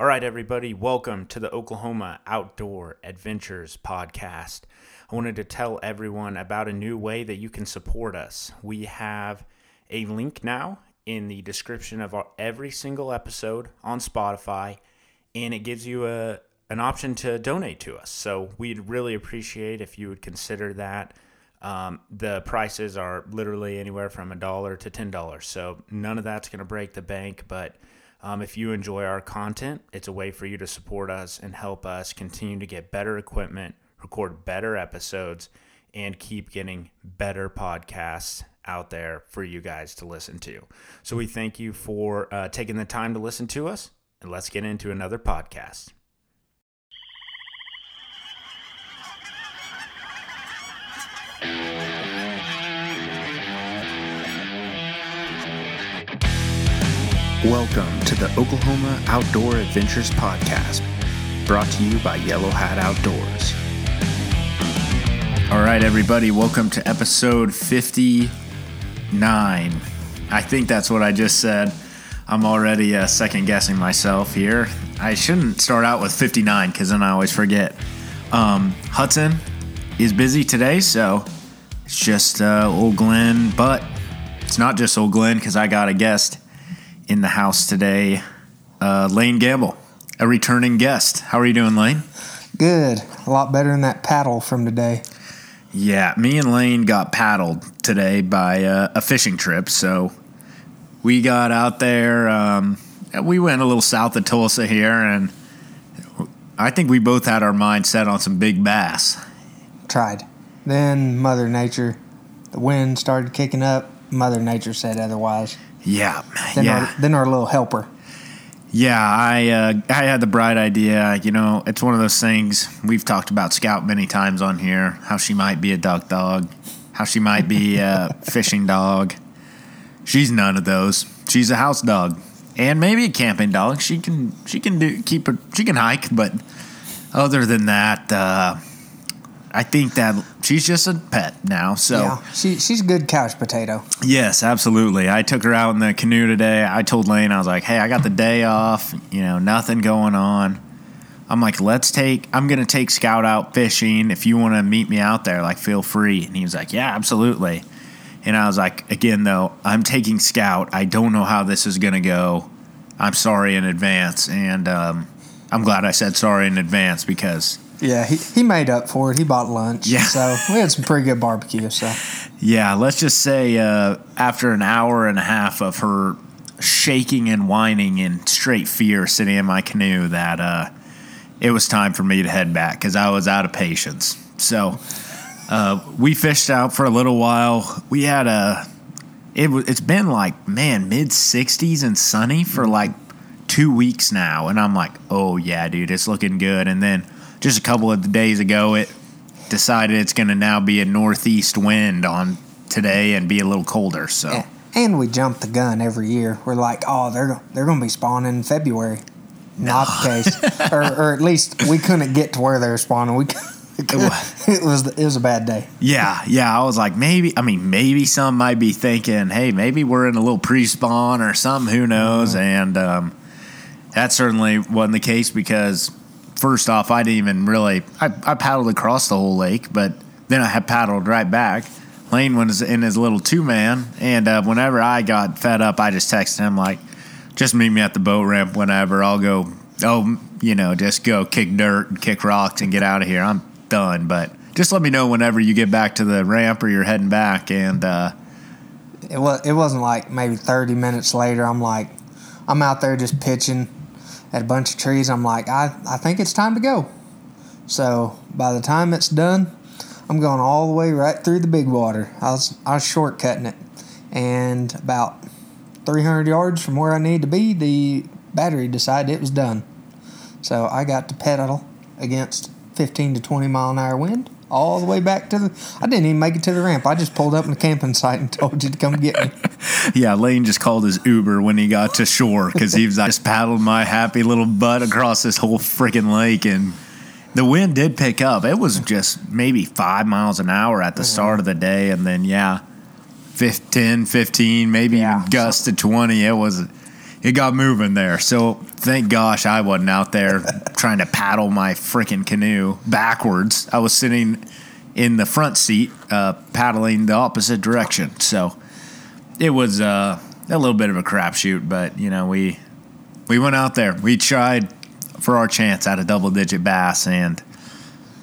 All right, everybody, welcome to the Oklahoma Outdoor Adventures Podcast. I wanted to tell everyone about a new way that you can support us. We have a link now in the description of our, every single episode on Spotify, and it gives you a an option to donate to us. So we'd really appreciate if you would consider that. Um, the prices are literally anywhere from a dollar to ten dollars, so none of that's going to break the bank, but um, if you enjoy our content, it's a way for you to support us and help us continue to get better equipment, record better episodes, and keep getting better podcasts out there for you guys to listen to. So we thank you for uh, taking the time to listen to us, and let's get into another podcast. Welcome to the Oklahoma Outdoor Adventures Podcast, brought to you by Yellow Hat Outdoors. All right, everybody, welcome to episode 59. I think that's what I just said. I'm already uh, second guessing myself here. I shouldn't start out with 59 because then I always forget. Um, Hudson is busy today, so it's just uh, old Glen, but it's not just old Glen because I got a guest in the house today, uh, Lane Gambel, a returning guest. How are you doing, Lane? Good. A lot better than that paddle from today. Yeah, me and Lane got paddled today by uh, a fishing trip. So we got out there. Um, we went a little south of Tulsa here, and I think we both had our mind set on some big bass. Tried. Then Mother Nature, the wind started kicking up. Mother Nature said otherwise. Yeah, Then, yeah. our, then our little helper. Yeah, I uh, I had the bright idea. You know, it's one of those things we've talked about Scout many times on here. How she might be a duck dog, how she might be a fishing dog. She's none of those. She's a house dog, and maybe a camping dog. She can she can do keep her she can hike, but other than that, uh, I think that she's just a pet now. So. Yeah, she, she's a good couch potato. Yes, absolutely. I took her out in the canoe today. I told Lane, I was like, hey, I got the day off, you know, nothing going on. I'm like, let's take, I'm going to take Scout out fishing. If you want to meet me out there, like, feel free. And he was like, yeah, absolutely. And I was like, again, though, I'm taking Scout. I don't know how this is going to go. I'm sorry in advance. And um, I'm glad I said sorry in advance because Yeah, he, he made up for it. He bought lunch. Yeah. So we had some pretty good barbecue. So Yeah, let's just say uh, after an hour and a half of her shaking and whining in straight fear sitting in my canoe, that uh, it was time for me to head back because I was out of patience. So uh, we fished out for a little while. We had a it was it's been like man mid 60s and sunny for like two weeks now, and I'm like, oh yeah, dude, it's looking good. And then just a couple of days ago, it decided it's going to now be a northeast wind on today and be a little colder. So yeah. and we jump the gun every year. We're like, oh, they're they're going to be spawning in February. Not the case, or, or at least we couldn't get to where they were spawning. We it was it was a bad day. yeah, yeah, I was like, maybe. I mean, maybe some might be thinking, hey, maybe we're in a little pre-spawn or something. Who knows? And um, that certainly wasn't the case because first off, I didn't even really. I, I paddled across the whole lake, but then I had paddled right back. Lane was in his little two man, and uh, whenever I got fed up, I just texted him like, "Just meet me at the boat ramp whenever. I'll go. Oh, you know, just go kick dirt and kick rocks and get out of here. I'm done. But just let me know whenever you get back to the ramp or you're heading back. And uh, It was it wasn't like maybe thirty minutes later. I'm like, I'm out there just pitching at a bunch of trees. I'm like, I I think it's time to go. So by the time it's done, I'm going all the way right through the big water. I was I was shortcutting it, and about 300 yards from where I need to be, the battery decided it was done. So I got to pedal against 15 to 20 mile an hour wind all the way back to the. I didn't even make it to the ramp. I just pulled up in the camping site and told you to come get me. yeah, Lane just called his Uber when he got to shore because he was like, just paddled my happy little butt across this whole freaking lake and. The wind did pick up. It was just maybe five miles an hour at the start of the day. And then, yeah, 15, 15, maybe Yeah. even gusts to 20. It was, it got moving there. So thank gosh I wasn't out there trying to paddle my freaking canoe backwards. I was sitting in the front seat, uh, paddling the opposite direction. So it was uh, a little bit of a crapshoot, but you know we we went out there. We tried for our chance at a double digit bass and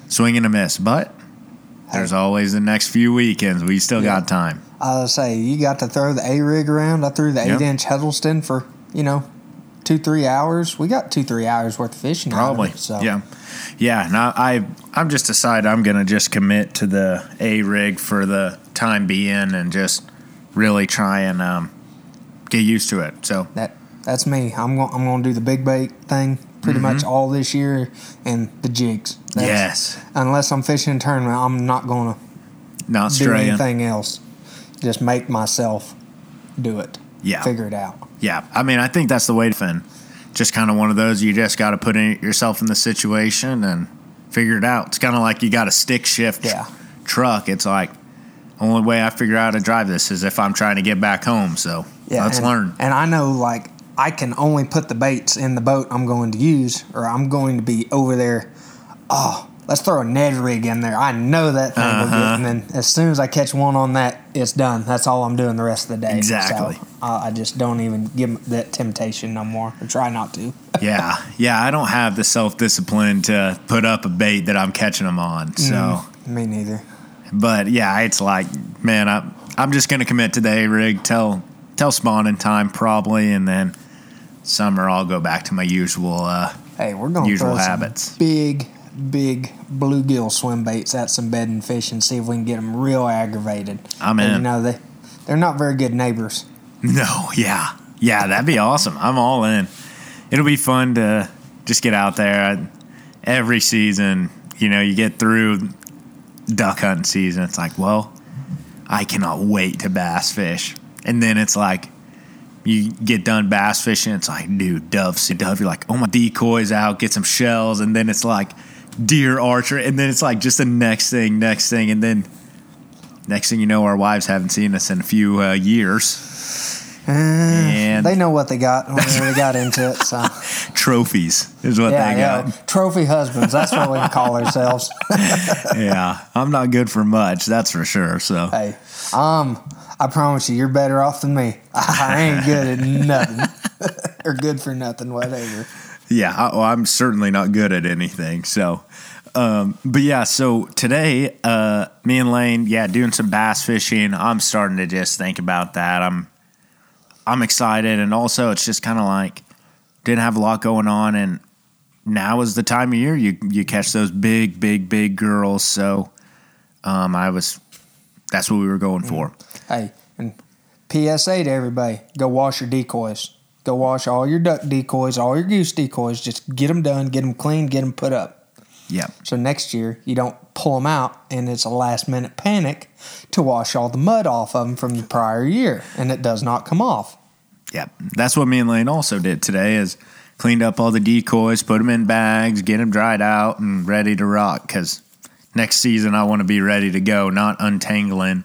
swing and a miss, but there's always the next few weekends. We still Yeah. got time. I was say you got to throw the A rig around. I threw the Yep. eight inch Huddleston for you know two three hours. We got two three hours worth of fishing. out of Probably. it, so Yeah. Yeah. And I, I I'm just decided I'm gonna just commit to the A rig for the time being and just really try and um, get used to it. So that that's me. I'm gonna I'm going to do the big bait thing pretty much all this year and the jigs. That's- Mm-hmm. yes, Unless I'm fishing a tournament, I'm not going to not do straying. anything else. Just make myself do it. Yeah. Figure it out. Yeah, I mean, I think that's the way to fin. Just kind of one of those you just got to put in yourself in the situation and figure it out. It's kind of like you got a stick shift Yeah. truck. It's like only way I figure out how to drive this is if I'm trying to get back home. So yeah, let's and, learn. And I know like I can only put the baits in the boat I'm going to use, or I'm going to be over there. Oh, let's throw a Ned rig in there. I know that thing Uh-huh. get. And then as soon as I catch one on that, it's done. That's all I'm doing the rest of the day. Exactly. So uh, I just don't even give that temptation no more, or try not to. yeah, yeah. I don't have the self discipline to put up a bait that I'm catching them on. So, Me neither. but yeah, it's like, man, I, I'm just gonna commit to the A rig till till spawning time probably, and then summer I'll go back to my usual. Uh, Hey, we're going to Usual habits. big, big bluegill swim baits at some bedding fish and see if we can get them real aggravated. I'm And, in. You know they they're not very good neighbors. No, yeah, yeah, that'd be awesome. I'm all in. It'll be fun to just get out there every season. You know, you get through duck hunting season. It's like, well, I cannot wait to bass fish, and then it's like. You get done bass fishing, it's like, dude, dove, see dove. You're like, oh, my decoys out, get some shells, and then it's like deer archer, and then it's like just the next thing, next thing, and then next thing you know, our wives haven't seen us in a few uh, years. And They know what they got when they got into it. So trophies is what yeah, they yeah, got. trophy husbands. That's what we call ourselves. Yeah. I'm not good for much, that's for sure. So hey, um, I promise you, you're better off than me. I ain't good at nothing or good for nothing, whatever. Yeah, I, well, I'm certainly not good at anything. So, um, but yeah, so today, uh, me and Lane, yeah, doing some bass fishing. I'm starting to just think about that. I'm, I'm excited, and also it's just kind of like didn't have a lot going on, and now is the time of year you you catch those big, big, big girls. So, um, I was, that's what we were going for. Hey, and PSA to everybody: go wash your decoys. Go wash all your duck decoys, all your goose decoys. Just get them done, get them clean, get them put up. Yeah. So next year you don't pull them out, and it's a last minute panic to wash all the mud off of them from the prior year, and it does not come off. Yeah, that's what me and Lane also did today. Is cleaned up all the decoys, put them in bags, get them dried out, and ready to rock. Because next season I want to be ready to go, not untangling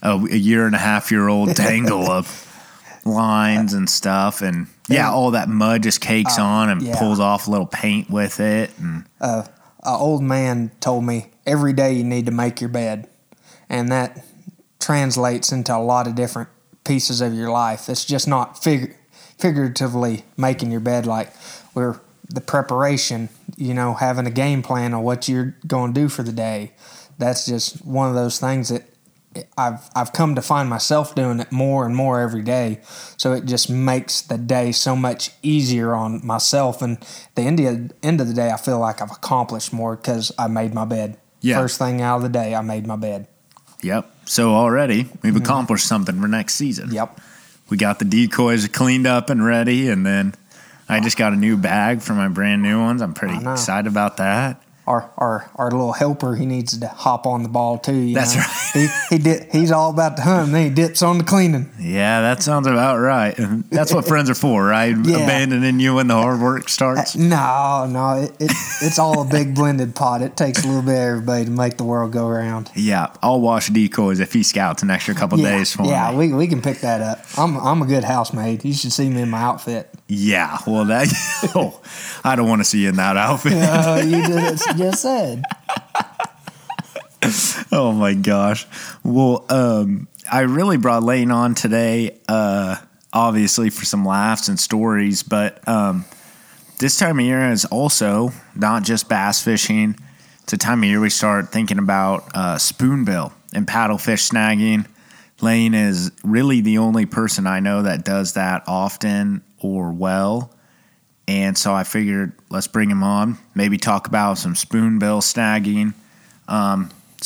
a, a year and a half year old tangle of lines and stuff. And yeah, all that mud just cakes uh, on and yeah. pulls off a little paint with it. And An old man told me every day you need to make your bed, and that translates into a lot of different pieces of your life. It's just not fig- figuratively making your bed like we're the preparation, you know, having a game plan on what you're going to do for the day. That's just one of those things that I've I've come to find myself doing it more and more every day. So it just makes the day so much easier on myself. And the end of, end of the day, I feel like I've accomplished more because I made my bed. Yeah. First thing out of the day, I made my bed. yep. So already we've accomplished something for next season. Mm-hmm. Yep. We got the decoys cleaned up and ready, and then I just got a new bag for my brand new ones. I'm pretty excited about that. Our our our little helper he needs to hop on the ball too. You That's know? right. He he he's all about the hunt, then he dips on the cleaning. Yeah, that sounds about right. That's what friends are for, right? Yeah. Abandoning you when the hard work starts. Uh, no, no, it, it it's all a big blended pot. It takes a little bit of everybody to make the world go around. Yeah, I'll wash decoys if he scouts an extra couple Yeah, days for yeah, me. we, we can pick that up. I'm I'm a good housemaid. You should see me in my outfit. Yeah, well, that. Oh, I don't want to see you in that outfit. Uh, you just, just said. Oh my gosh. Well, um, I really brought Lane on today, uh, obviously for some laughs and stories, but um, this time of year is also not just bass fishing. It's a time of year we start thinking about uh, spoonbill and paddlefish snagging. Lane is really the only person I know that does that often or well. And so I figured let's bring him on, maybe talk about some spoonbill snagging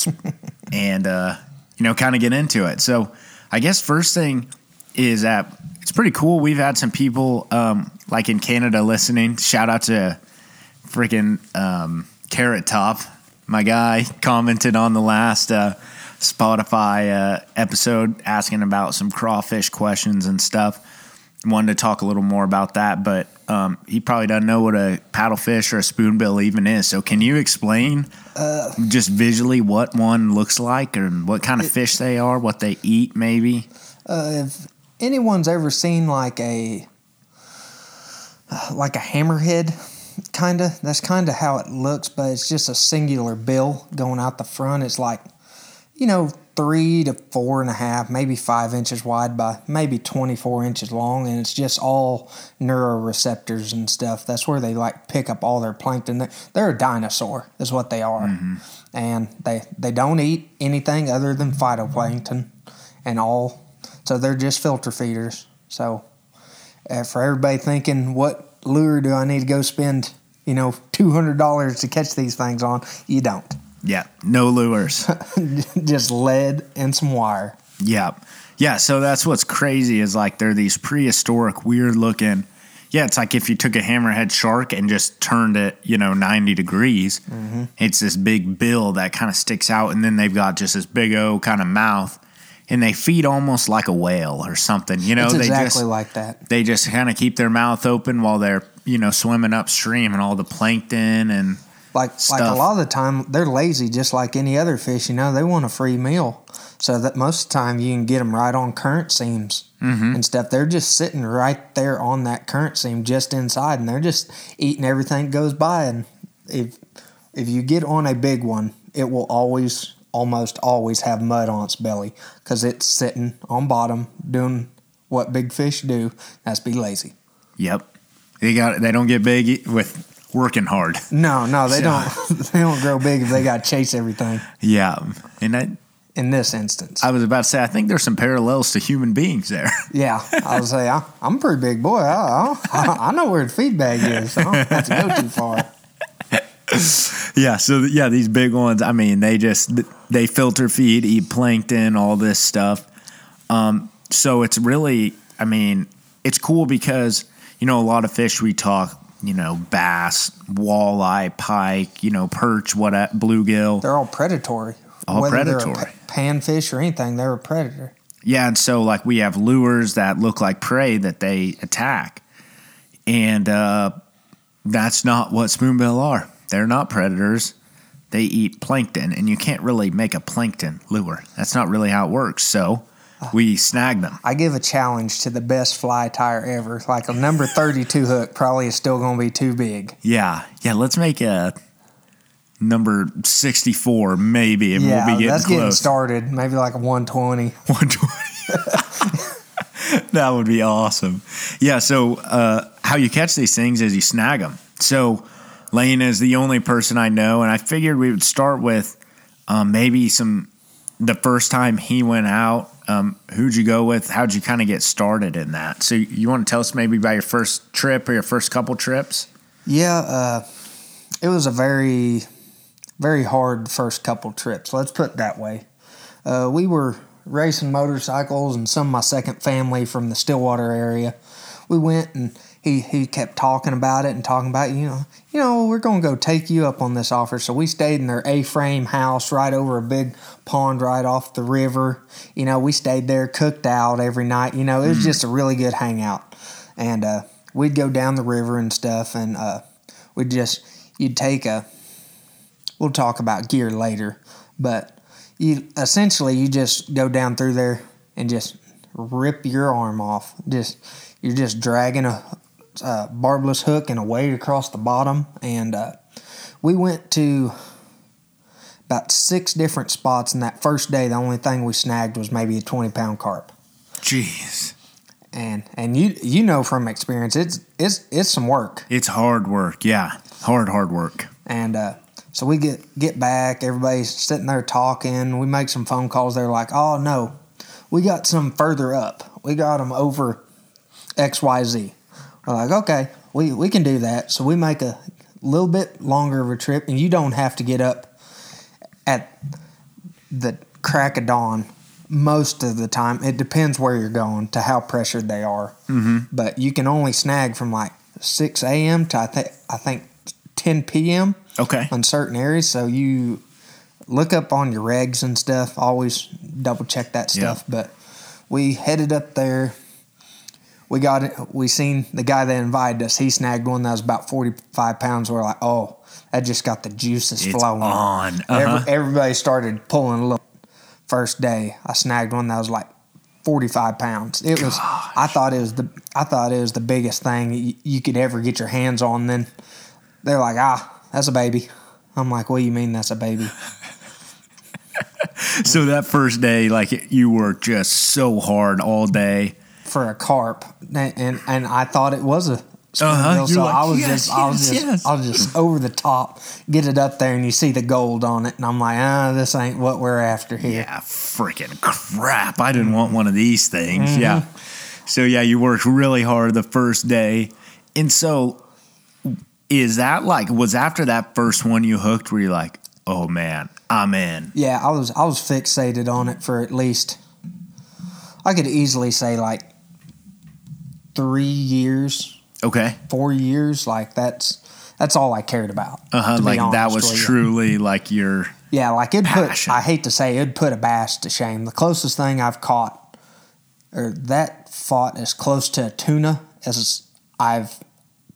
and uh, you know, kind of get into it. So, I guess first thing is that it's pretty cool. We've had some people um, like in Canada listening. Shout out to freaking um, Carrot Top, my guy, commented on the last uh, Spotify uh, episode asking about some crawfish questions and stuff. Wanted to talk a little more about that, but um, he probably doesn't know what a paddlefish or a spoonbill even is. So, can you explain just visually what one looks like and what kind of fish they are, what they eat, maybe? Uh, if anyone's ever seen like a uh, like a hammerhead, kind of that's kind of how it looks, but it's just a singular bill going out the front. It's like you know three to four and a half, maybe five inches wide by maybe twenty four inches long, and it's just all neuroreceptors and stuff. That's where they like pick up all their plankton. They're, a dinosaur, is what they are, and they they don't eat anything other than phytoplankton and all. So they're just filter feeders. So uh, for everybody thinking, what lure do I need to go spend, you know, two hundred dollars to catch these things on? You don't. Yeah, no lures. just lead and some wire. yeah. Yeah, so that's what's crazy is like they're these prehistoric, weird looking. Yeah, it's like if you took a hammerhead shark and just turned it, you know, 90 degrees. Mm-hmm. It's this big bill that kind of sticks out, and then they've got just this big O kind of mouth, and they feed almost like a whale or something. You know, it's they exactly just like that. they just kind of keep their mouth open while they're you know swimming upstream and all the plankton and Like like a lot of the time they're lazy, just like any other fish. You know, they want a free meal, so that most of the time you can get them right on current seams mm-hmm. and stuff. They're just sitting right there on that current seam, just inside, and they're just eating everything that goes by. And if if you get on a big one, it will always almost always have mud on its belly because it's sitting on bottom doing what big fish do. That's be lazy. yep they got they don't get big with working hard No, no, they So- don't. they don't grow big if they got to chase everything. yeah and I, In this instance, I was about to say I think there's some parallels to human beings there yeah, I would say I, I'm a pretty big boy. I, I, I know where the feed bag is. So I don't have to go too far. yeah so yeah these big ones I mean they just they filter feed eat plankton all this stuff um so it's really I mean it's cool because you know a lot of fish we talk you know bass walleye pike you know perch what bluegill They're all predatory. All Whether predatory. a panfish or anything, they're a predator. Yeah, and so like we have lures that look like prey that they attack, and uh, that's not what spoonbill are. They're not predators. They eat plankton, and you can't really make a plankton lure. That's not really how it works. So we snag them. I give a challenge to the best fly tire ever. Like a number 32 hook probably is still going to be too big. Yeah, yeah. Let's make a number sixty-four, maybe, and yeah, we'll be getting that's getting started. Maybe like a 120. 120. that would be awesome. Yeah. So, uh, how you catch these things is you snag them. So, Lane is the only person I know, and I figured we would start with um, maybe some. The first time he went out, um, who'd you go with? How'd you kind of get started in that? So, you want to tell us maybe about your first trip or your first couple trips? Yeah, uh, it was a very, very hard first couple trips. Let's put it that way. Uh, we were racing motorcycles, and some of my second family from the Stillwater area. We went and he he kept talking about it and talking about you know you know we're gonna go take you up on this offer. So we stayed in their A-frame house right over a big pond right off the river. You know we stayed there, cooked out every night. You know it was just a really good hangout, and uh, we'd go down the river and stuff, and uh, we'd just you'd take a. We'll talk about gear later, but you essentially you just go down through there and just rip your arm off. Just you're just dragging a, a barbless hook and a weight across the bottom. And uh, we went to about six different spots. And that first day, the only thing we snagged was maybe a 20 pound carp. Jeez. And and you you know from experience, it's it's it's some work. It's hard work. Yeah. Hard, hard work. And uh, so we get get back. Everybody's sitting there talking. We make some phone calls. They're like, "Oh no, we got some further up. We got them over X Y Z." We're like, "Okay, we we can do that." So we make a little bit longer of a trip, and you don't have to get up at the crack of dawn most of the time. It depends where you're going to how pressured they are. Mm-hmm. But you can only snag from like 6 a.m. to I think I think 10 p.m. Okay. on certain areas. So you look up on your regs and stuff. Always double check that stuff. But we headed up there. We got it. We seen the guy that invited us. He snagged one that was about 45 pounds. We're like, oh, that just got the juices It's flowing. on. Uh-huh. everybody started pulling a little. First day, I snagged one that was like 45 pounds. It was. I thought it was the. I thought it was the biggest thing you, you could ever get your hands on. Then they're like, ah, that's a baby. I'm like, what do you mean that's a baby? So that first day, like you were just so hard all day. For a carp, and and, and I thought it was a Uh-huh. so like, I was yes, just I was just yes. I was just over the top, get it up there, and you see the gold on it, and I'm like, ah, this ain't what we're after here. Yeah, freaking crap. I didn't want one of these things. Yeah. So, yeah, you worked really hard the first day. And so, is that like, was after that first one you hooked where you're like, oh man, I'm in? Yeah, I was I was fixated on it for at least I could easily say like three years, Okay. four years. Like that's that's all I cared about. Uh huh. to be Like that was you. truly like your, Yeah, like it'd put. I hate to say it'd put a bass to shame. The closest thing I've caught, or that fought as close to a tuna as I've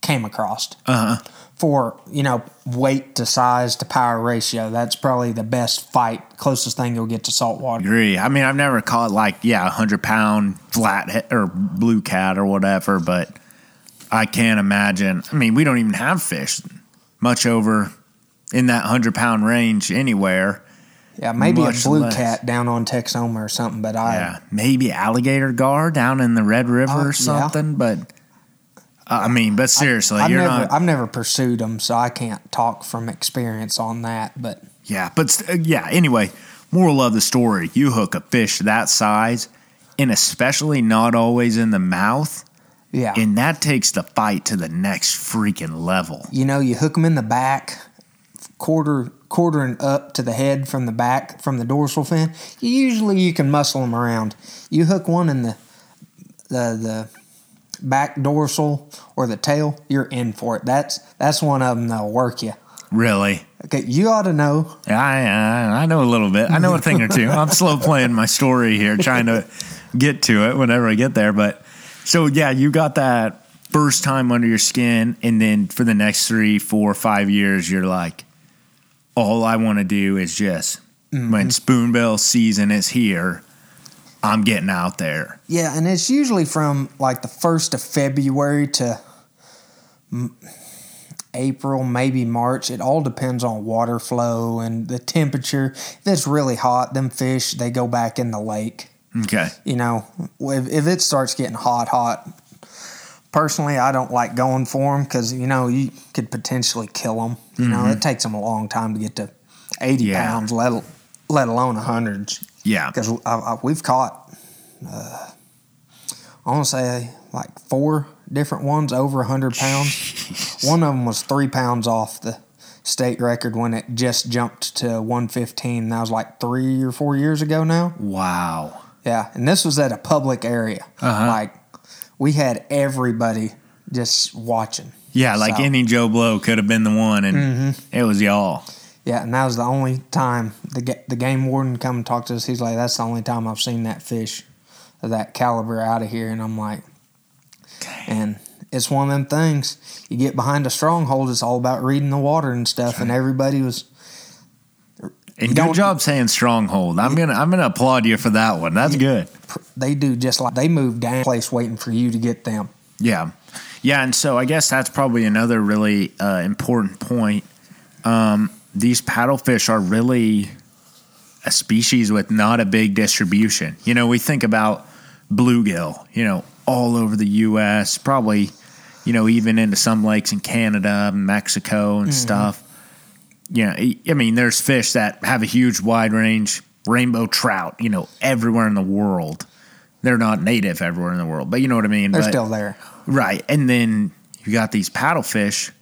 came across uh huh. For you know weight to size to power ratio. That's probably the best fight, closest thing you'll get to saltwater. Agree. I mean, I've never caught like, yeah, a 100 pound flat or blue cat or whatever, but I can't imagine. I mean, we don't even have fish much over in that 100 pound range anywhere. Yeah, maybe a blue less. cat down on Texoma or something, but I Yeah, maybe alligator gar down in the Red River Uh, or something. But uh, I mean, but seriously, I've you're never not. I've never pursued them, so I can't talk from experience on that. But yeah, but uh, yeah. Anyway, moral of the story: you hook a fish that size, and especially not always in the mouth, yeah, and that takes the fight to the next freaking level. you know, you hook them in the back, quarter quartering up to the head from the back from the dorsal fin. Usually, you can muscle them around. You hook one in the the the back dorsal or the tail, you're in for it. That's that's one of them that'll work you. Really. Okay, you ought to know. I, I I know a little bit. I know a thing or two. I'm slow playing my story here, trying to get to it whenever I get there. But so yeah, you got that first time under your skin, and then for the next three, four, five years, you're like, all I want to do is just when mm-hmm. spoonbill season is here, I'm getting out there. Yeah, and it's usually from like the first of February to April, maybe March. It all depends on water flow and the temperature. If it's really hot, them fish they go back in the lake. Okay. You know, if, if it starts getting hot, hot. Personally, I don't like going for them because you know you could potentially kill them. You know, it mm-hmm. takes them a long time to get to eighty Yeah. pounds, let let alone hundreds Yeah. because I, I, we've caught, uh, I want to say like four different ones over 100 pounds. One of them was three pounds off the state record when it just jumped to 115. That was like three or four years ago now. Wow. Yeah, and this was at a public area. Uh-huh. Like we had everybody just watching. Yeah, like So- any Joe Blow could have been the one, and it was y'all. Yeah, and that was the only time the the game warden come and talk to us. He's like, "That's the only time I've seen that fish of that caliber out of here." And I'm like, and it's one of them things. You get behind a stronghold, it's all about reading the water and stuff. And everybody was And good job saying stronghold. I'm gonna I'm gonna applaud you for that one. That's good. they do just like they move down place waiting for you to get them. Yeah, yeah, and so I guess that's probably another really uh, important point. Um, these paddlefish are really a species with not a big distribution. You know, we think about bluegill. You know, all over the U.S., probably, you know, even into some lakes in Canada, Mexico, and mm-hmm. stuff. You know, I- I mean, there's fish that have a huge wide range. Rainbow trout, you know, everywhere in the world. They're not native everywhere in the world, but you know what I mean. They're But- still there. Right. And then you got these paddlefish.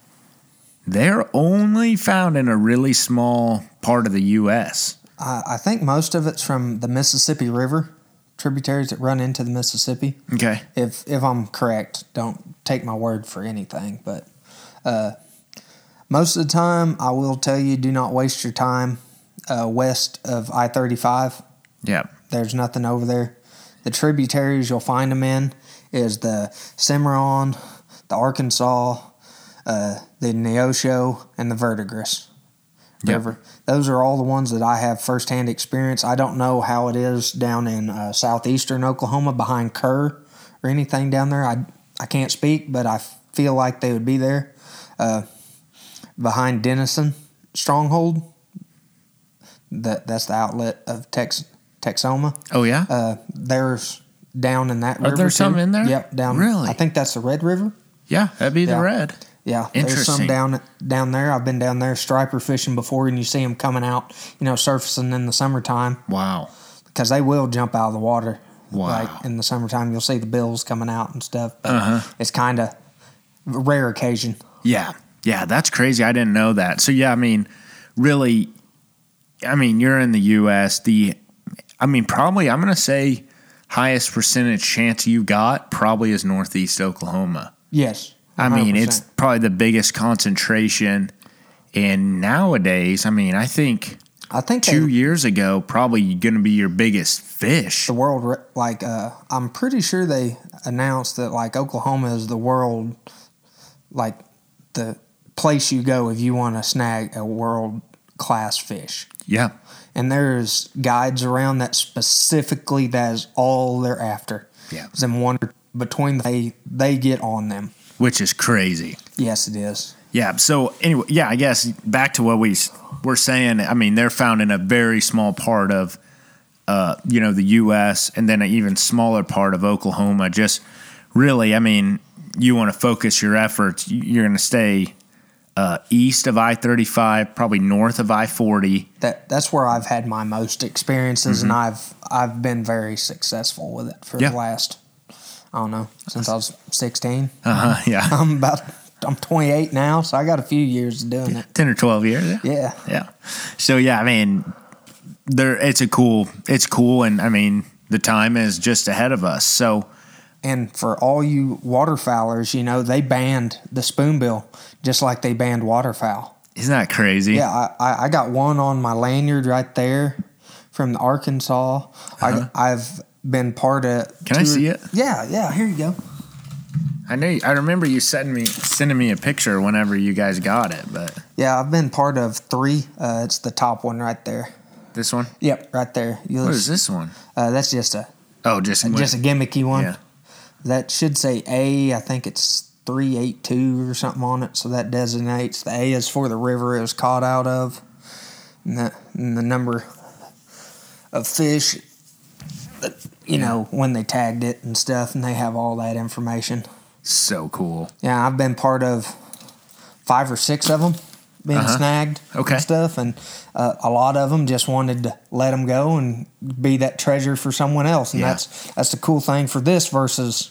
They're only found in a really small part of the U.S. I, I think most of it's from the Mississippi River tributaries that run into the Mississippi. Okay. if if I'm correct, don't take my word for anything, but uh, most of the time, I will tell you, do not waste your time uh, west of I thirty five. Yeah. There's nothing over there. The tributaries you'll find them in is the Cimarron, the Arkansas, uh, the Neosho, and the Verdigris Yep. Those are all the ones that I have firsthand experience. I don't know how it is down in uh, southeastern Oklahoma behind Kerr or anything down there. I I can't speak, but I feel like they would be there. Uh, behind Denison Stronghold, that that's the outlet of Tex Texoma. Oh yeah. Uh, there's down in that Are river. there too. some in there? Yep, down. Really? I think that's the Red River. yeah, that'd be the red. Yeah, there's some down down there. I've been down there striper fishing before, and you see them coming out, you know, surfacing in the summertime Wow. because they will jump out of the water. Wow. Like in the summertime, you'll see the bills coming out and stuff. But Uh-huh. it's kind of rare occasion. Yeah. Yeah, that's crazy. I didn't know that. So yeah, I mean, really I mean, you're in the US, the I mean, probably I'm going to say highest percentage chance you got probably is northeast Oklahoma. Yes, I mean, 100%. it's probably the biggest concentration. And nowadays, I mean, I think I think two they, years ago, probably going to be your biggest fish. the world like uh, I'm pretty sure they announced that like Oklahoma is the world like the place you go if you want to snag a world class fish. Yeah. and there's guides around that specifically that is all they're after. Yeah. Them wonder between they they get on them. Which is crazy. Yes, it is. Yeah. So anyway, yeah, I guess back to what we were saying. I mean, they're found in a very small part of, uh, you know, the U.S. and then an even smaller part of Oklahoma. Just really, I mean, you want to focus your efforts. you- You're going to stay uh, east of I-35, probably north of I-40. That that's where I've had my most experiences, and I've I've been very successful with it for Mm-hmm. Yeah. the last I don't know since I was sixteen. Uh huh. Yeah. I'm about I'm 28 now, so I got a few years of doing it. Ten or twelve years. Yeah. Yeah, Yeah. So yeah, I mean, there. It's a cool. It's cool, and I mean, the time is just ahead of us. So and for all you waterfowlers, you know they banned the spoonbill just like they banned waterfowl. isn't that crazy? Yeah, I, I, I got one on my lanyard right there from Arkansas. I, I've been part of. Can I see it? Yeah, yeah. Here you go. I know. I remember you sending me sending me a picture whenever you guys got it, but Yeah, I've been part of three. Uh, it's the top one right there. this one. Yep, right there. You'll, What is this one? Uh, that's just a Oh, just just a gimmicky one. yeah. That should say A. I think it's three eight two or something on it. So that designates the A is for the river it was caught out of, and the, and the number of fish. That, you know when they tagged it and stuff, and they have all that information. So cool. Yeah, I've been part of five or six of them being snagged Okay. and stuff, and uh, a lot of them just wanted to let them go and be that treasure for someone else, and Yeah. that's that's the cool thing for this versus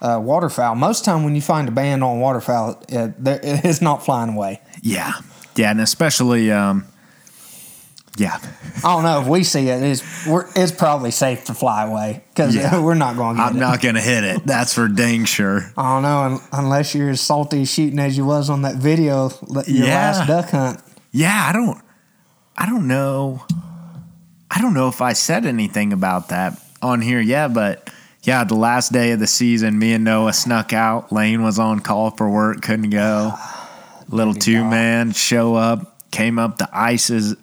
uh, waterfowl. Most time when you find a band on waterfowl, it, there- it's not flying away. Yeah, yeah, and especially um, Yeah. I don't know if we see it. It's we're, it's probably safe to fly away because Yeah. we're not going to I'm it. not going to hit it. That's for dang sure. I don't know un- unless you're as salty shooting as you was on that video, your Yeah. last duck hunt. Yeah, I don't I don't know. I don't know if I said anything about that on here yet, but yeah, the last day of the season, me and Noah snuck out. Lane was on call for work, couldn't go. Little two man show up, came up, the ice is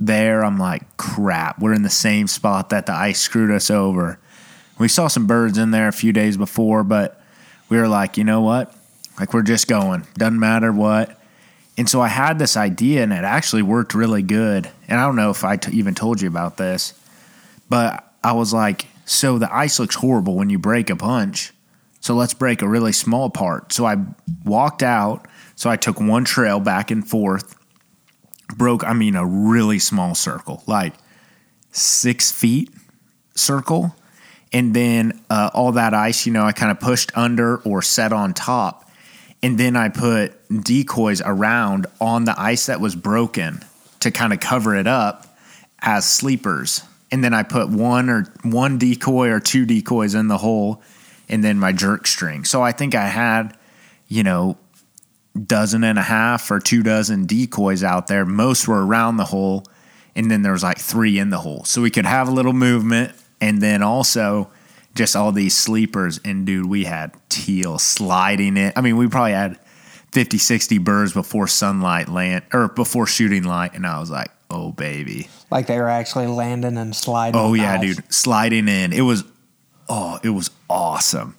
there. I'm like, crap, we're in the same spot that the ice screwed us over. We saw some birds in there a few days before, but we were like, you know what? Like, we're just going. Doesn't matter what. And so I had this idea, and it actually worked really good. And I don't know if I t- even told you about this, but I was like, so the ice looks horrible when you break a punch. So let's break a really small part. So I walked out. So I took one trail back and forth, broke, I mean, a really small circle, like six feet circle. And then uh, all that ice, you know, I kind of pushed under or set on top. And then I put decoys around on the ice that was broken to kind of cover it up as sleepers. And then I put one or one decoy or two decoys in the hole and then my jerk string. So I think I had, you know, dozen and a half or two dozen decoys out there. Most were around the hole, and then there was like three in the hole. So we could have a little movement, and then also just all these sleepers. And dude, we had teal sliding in. I mean, we probably had 50, 60 birds before sunlight land or before shooting light, and I was like, oh baby. Like they were actually landing and sliding. Oh yeah, dude, sliding in. It was, oh, it was awesome.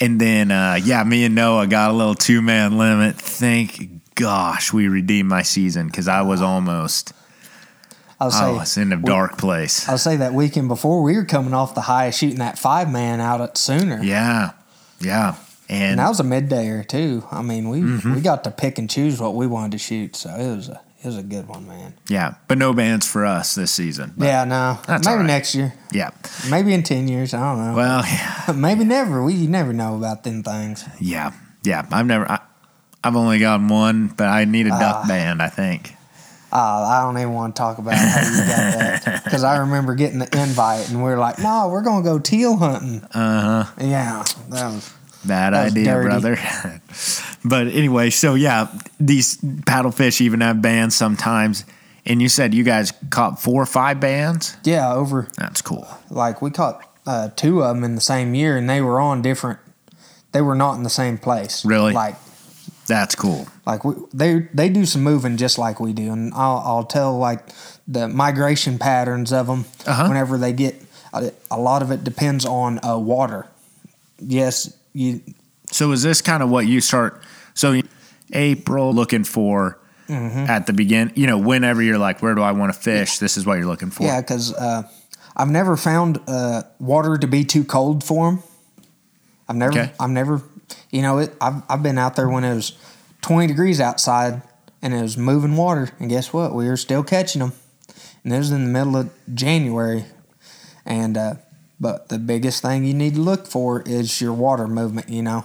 And then, uh, yeah, me and Noah got a little two man limit. Thank gosh we redeemed my season because I was almost, I'll say, I was in a dark place. I'll say that weekend before we were coming off the high of shooting that five man out at Sooner. Yeah, yeah, And and that was a middayer too. I mean, we Mm-hmm. we got to pick and choose what we wanted to shoot, so it was a it was a good one, man. yeah, but no bands for us this season. But yeah, no, maybe right. next year, yeah. maybe in ten years. I don't know. Well, yeah, maybe never. We you never know about them things. yeah, yeah. I've never. I, I've only gotten one, but I need a Ah. duck band. I think. Uh, I don't even want to talk about how you got that because I remember getting the invite and we are like, no, we're gonna go teal hunting. Uh huh. Yeah, that was Bad That was idea, dirty. brother. but anyway, so yeah, these paddlefish even have bands sometimes. And you said you guys caught four or five bands? yeah over That's cool. like we caught uh, two of them in the same year and they were on different. They were not in the same place. Really? Like That's cool. Like we, they they do some moving just like we do, and I'll I'll tell like the migration patterns of them Uh-huh. whenever they get. A, a lot of it depends on uh, water. Yes, you So is this kind of what you start? So April looking for Mm-hmm. at the beginning, you know, whenever you're like, where do I want to fish? This is what you're looking for. yeah, because uh, I've never found uh, water to be too cold for them. I've never Okay. I've never you know it. I've I've been out there when it was twenty degrees outside and it was moving water, and guess what? We were still catching them, and it was in the middle of January, and uh, but the biggest thing you need to look for is your water movement. You know,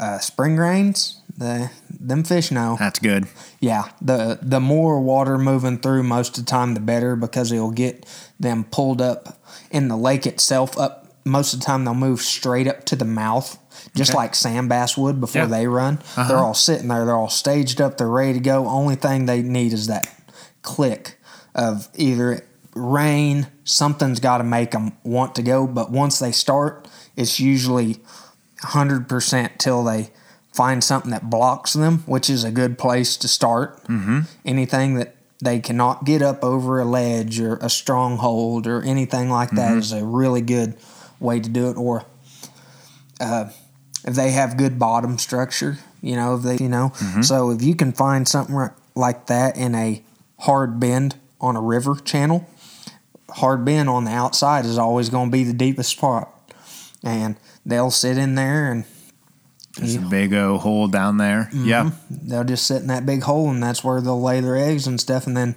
uh, spring rains. The them fish know. That's good. Yeah, the the more water moving through most of the time, the better because it'll get them pulled up in the lake itself. Up most of the time, they'll move straight up to the mouth, just Okay. like sand bass would before Yeah. they run. Uh-huh. They're all sitting there. They're all staged up. They're ready to go. Only thing they need is that click of either rain. Something's got to make them want to go. But once they start, it's usually hundred percent till they find something that blocks them, which is a good place to start. Mm-hmm. Anything that they cannot get up over a ledge or a stronghold or anything like that is a really good way to do it. Or uh, if they have good bottom structure, you know, if they, you know, so if you can find something like that in a hard bend on a river channel, hard bend on the outside is always going to be the deepest part. and they'll sit in there and There's a big old hole down there. Mm-hmm. Yeah. they'll just sit in that big hole, and that's where they'll lay their eggs and stuff. And then,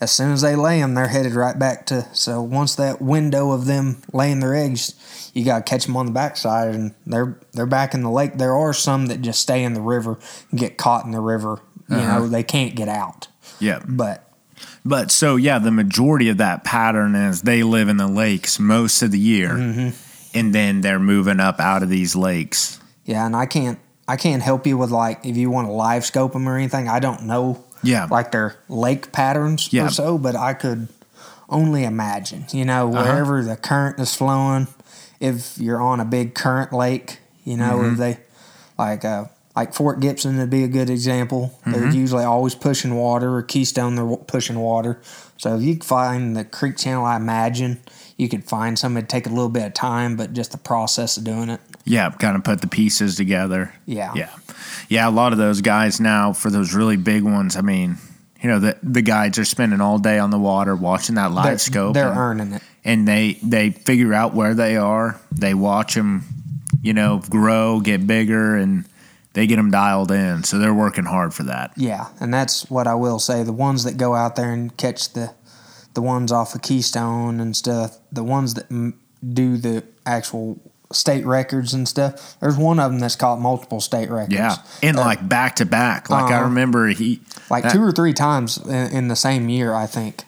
as soon as they lay them, they're headed right back to. So once that window of them laying their eggs, you got to catch them on the backside, and they're they're back in the lake. There are some that just stay in the river and get caught in the river. You know, they can't get out. Yeah. But But so yeah, the majority of that pattern is they live in the lakes most of the year, Mm-hmm. And then they're moving up out of these lakes. Yeah, and I can't I can't help you with like if you want to live scope them or anything. I don't know Yeah. like their lake patterns Yeah. or so, but I could only imagine. You know, Uh-huh. wherever the current is flowing, if you're on a big current lake, you know, Mm-hmm. if they like uh like Fort Gibson would be a good example. They're Mm-hmm. usually always pushing water, or Keystone they're pushing water. So if you find the creek channel, I imagine you could find some. It'd take a little bit of time, but just the process of doing it. Yeah, kind of put the pieces together. Yeah. Yeah. Yeah, a lot of those guys now for those really big ones, I mean, you know, the the guys are spending all day on the water watching that live They're, scope. they're and, earning it. and they they figure out where they are. They watch them, you know, grow, get bigger and they get them dialed in. So they're working hard for that. Yeah, and that's what I will say. The ones that go out there and catch the the ones off of Keystone and stuff, the ones that m- do the actual state records and stuff. There's one of them that's caught multiple state records. Yeah. And like back to back. Like I Uh-huh. remember he like that- two or three times in, in the same year. I think.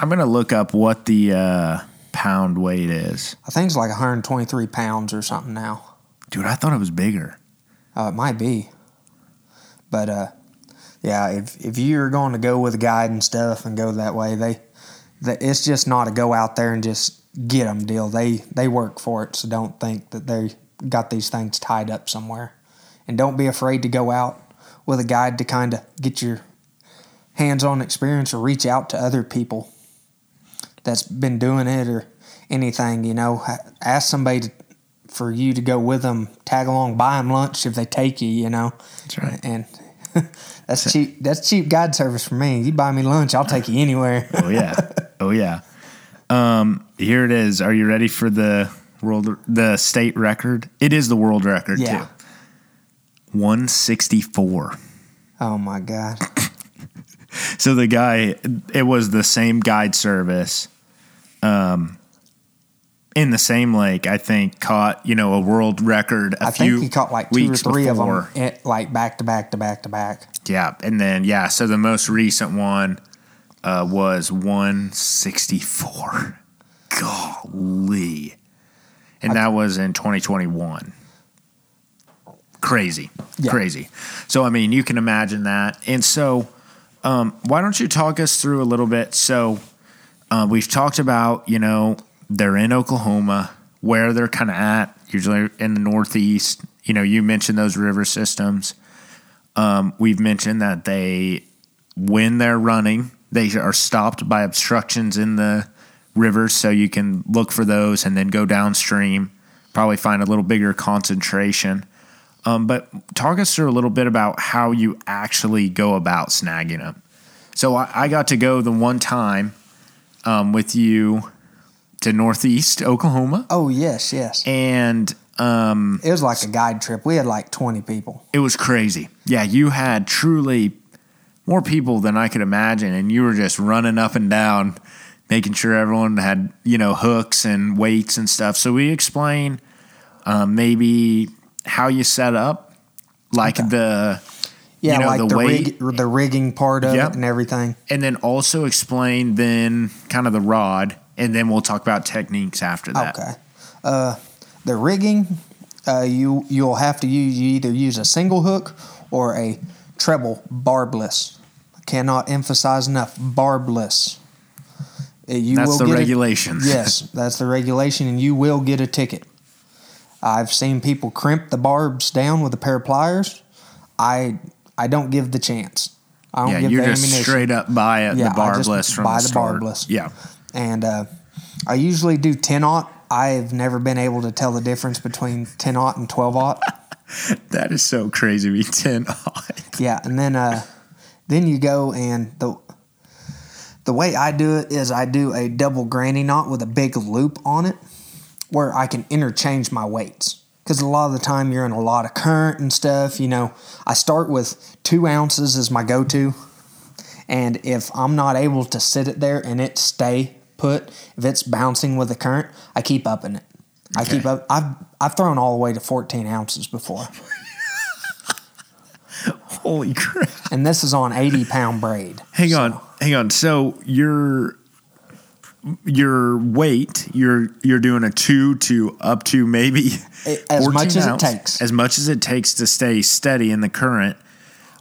I'm going to look up what the uh, pound weight is. I think it's like 123 pounds or something now. Dude, I thought it was bigger. Uh, it might be, but uh, yeah, if if you're going to go with a guide and stuff and go that way, they, that it's just not a go out there and just get them deal. They they work for it, so don't think that they got these things tied up somewhere, and don't be afraid to go out with a guide to kind of get your hands-on experience or reach out to other people that's been doing it or anything. You know, ask somebody to for you to go with them, tag along, buy them lunch if they take you, you know. That's right. And that's cheap. That's cheap guide service for me. You buy me lunch, I'll take you anywhere. Oh yeah. oh yeah. Um, here it is. Are you ready for the world the state record? It is the world record Yeah. too. 164. oh my god. So the guy it was the same guide service um in the same lake, I think, caught, you know, a world record a I few think he caught like two or three before. of them, at, like back to back to back to back. Yeah, and then yeah, so the most recent one uh, was 164. Golly, and that was in 2021. Crazy, Yeah. crazy. So I mean, you can imagine that. And so, um, why don't you talk us through a little bit? So uh, we've talked about you know they're in Oklahoma, where they're kind of at, usually in the Northeast. You know, you mentioned those river systems. Um, we've mentioned that they, when they're running, they are stopped by obstructions in the rivers, so you can look for those and then go downstream, probably find a little bigger concentration. Um, but talk us through a little bit about how you actually go about snagging them. So I, I got to go the one time um, with you to Northeast Oklahoma, Oh yes, yes. and um, It was like a guide trip. We had like twenty people. it was crazy. Yeah, you had truly more people than I could imagine, and you were just running up and down, making sure everyone had you know hooks and weights and stuff. So we explain um, maybe how you set up, like the Yeah, you know, like the the weight- rig, the rigging part of Yep. it and everything. and then also explain then kind of the rod, and then we'll talk about techniques after that. Okay. Uh, the rigging, uh, you you'll have to use you either use a single hook or a treble barbless. I cannot emphasize enough barbless. Uh, You That's will the get a- yes, that's the regulation, and you will get a ticket. I've seen people crimp the barbs down with a pair of pliers. I I don't give the chance. I don't Yeah, give you're the just ammunition straight up buy it, Yeah, the barbless from buy the, the barbless. Yeah, and uh, I usually do 10 aught. I've never been able to tell the difference between 10 aught and 12 aught. that is so crazy. We ten Yeah, and then uh, then you go and the the way I do it is I do a double granny knot with a big loop on it, where I can interchange my weights. Because a lot of the time you're in a lot of current and stuff. You know, I start with two ounces as my go-to, and if I'm not able to sit it there and it stay put, if it's bouncing with the current, I keep upping it. I keep up. I've I've thrown all the way to 14 ounces before. Holy crap! and this is on 80 pound braid. Hang on. hang on. So your your weight, you're you're doing a two to up to maybe As 14 much as it takes. as much as it takes to stay steady in the current.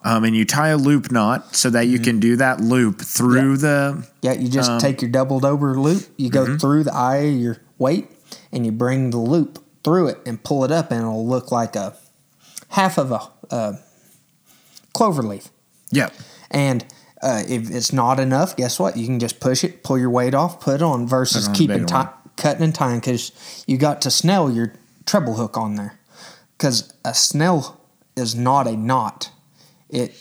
Um, and you tie a loop knot so that Mm-hmm. you can do that loop through the Yeah, you just Um, take your doubled over loop, you go mm-hmm. through the eye of your weight, and you bring the loop through it and pull it up, and it'll look like a half of a uh, clover leaf. yeah And uh, if it's not enough, guess what? You can just push it, pull your weight off, put it on versus Put on keeping cutting and tying because you got to snell your treble hook on there. Because a snell is not a knot; it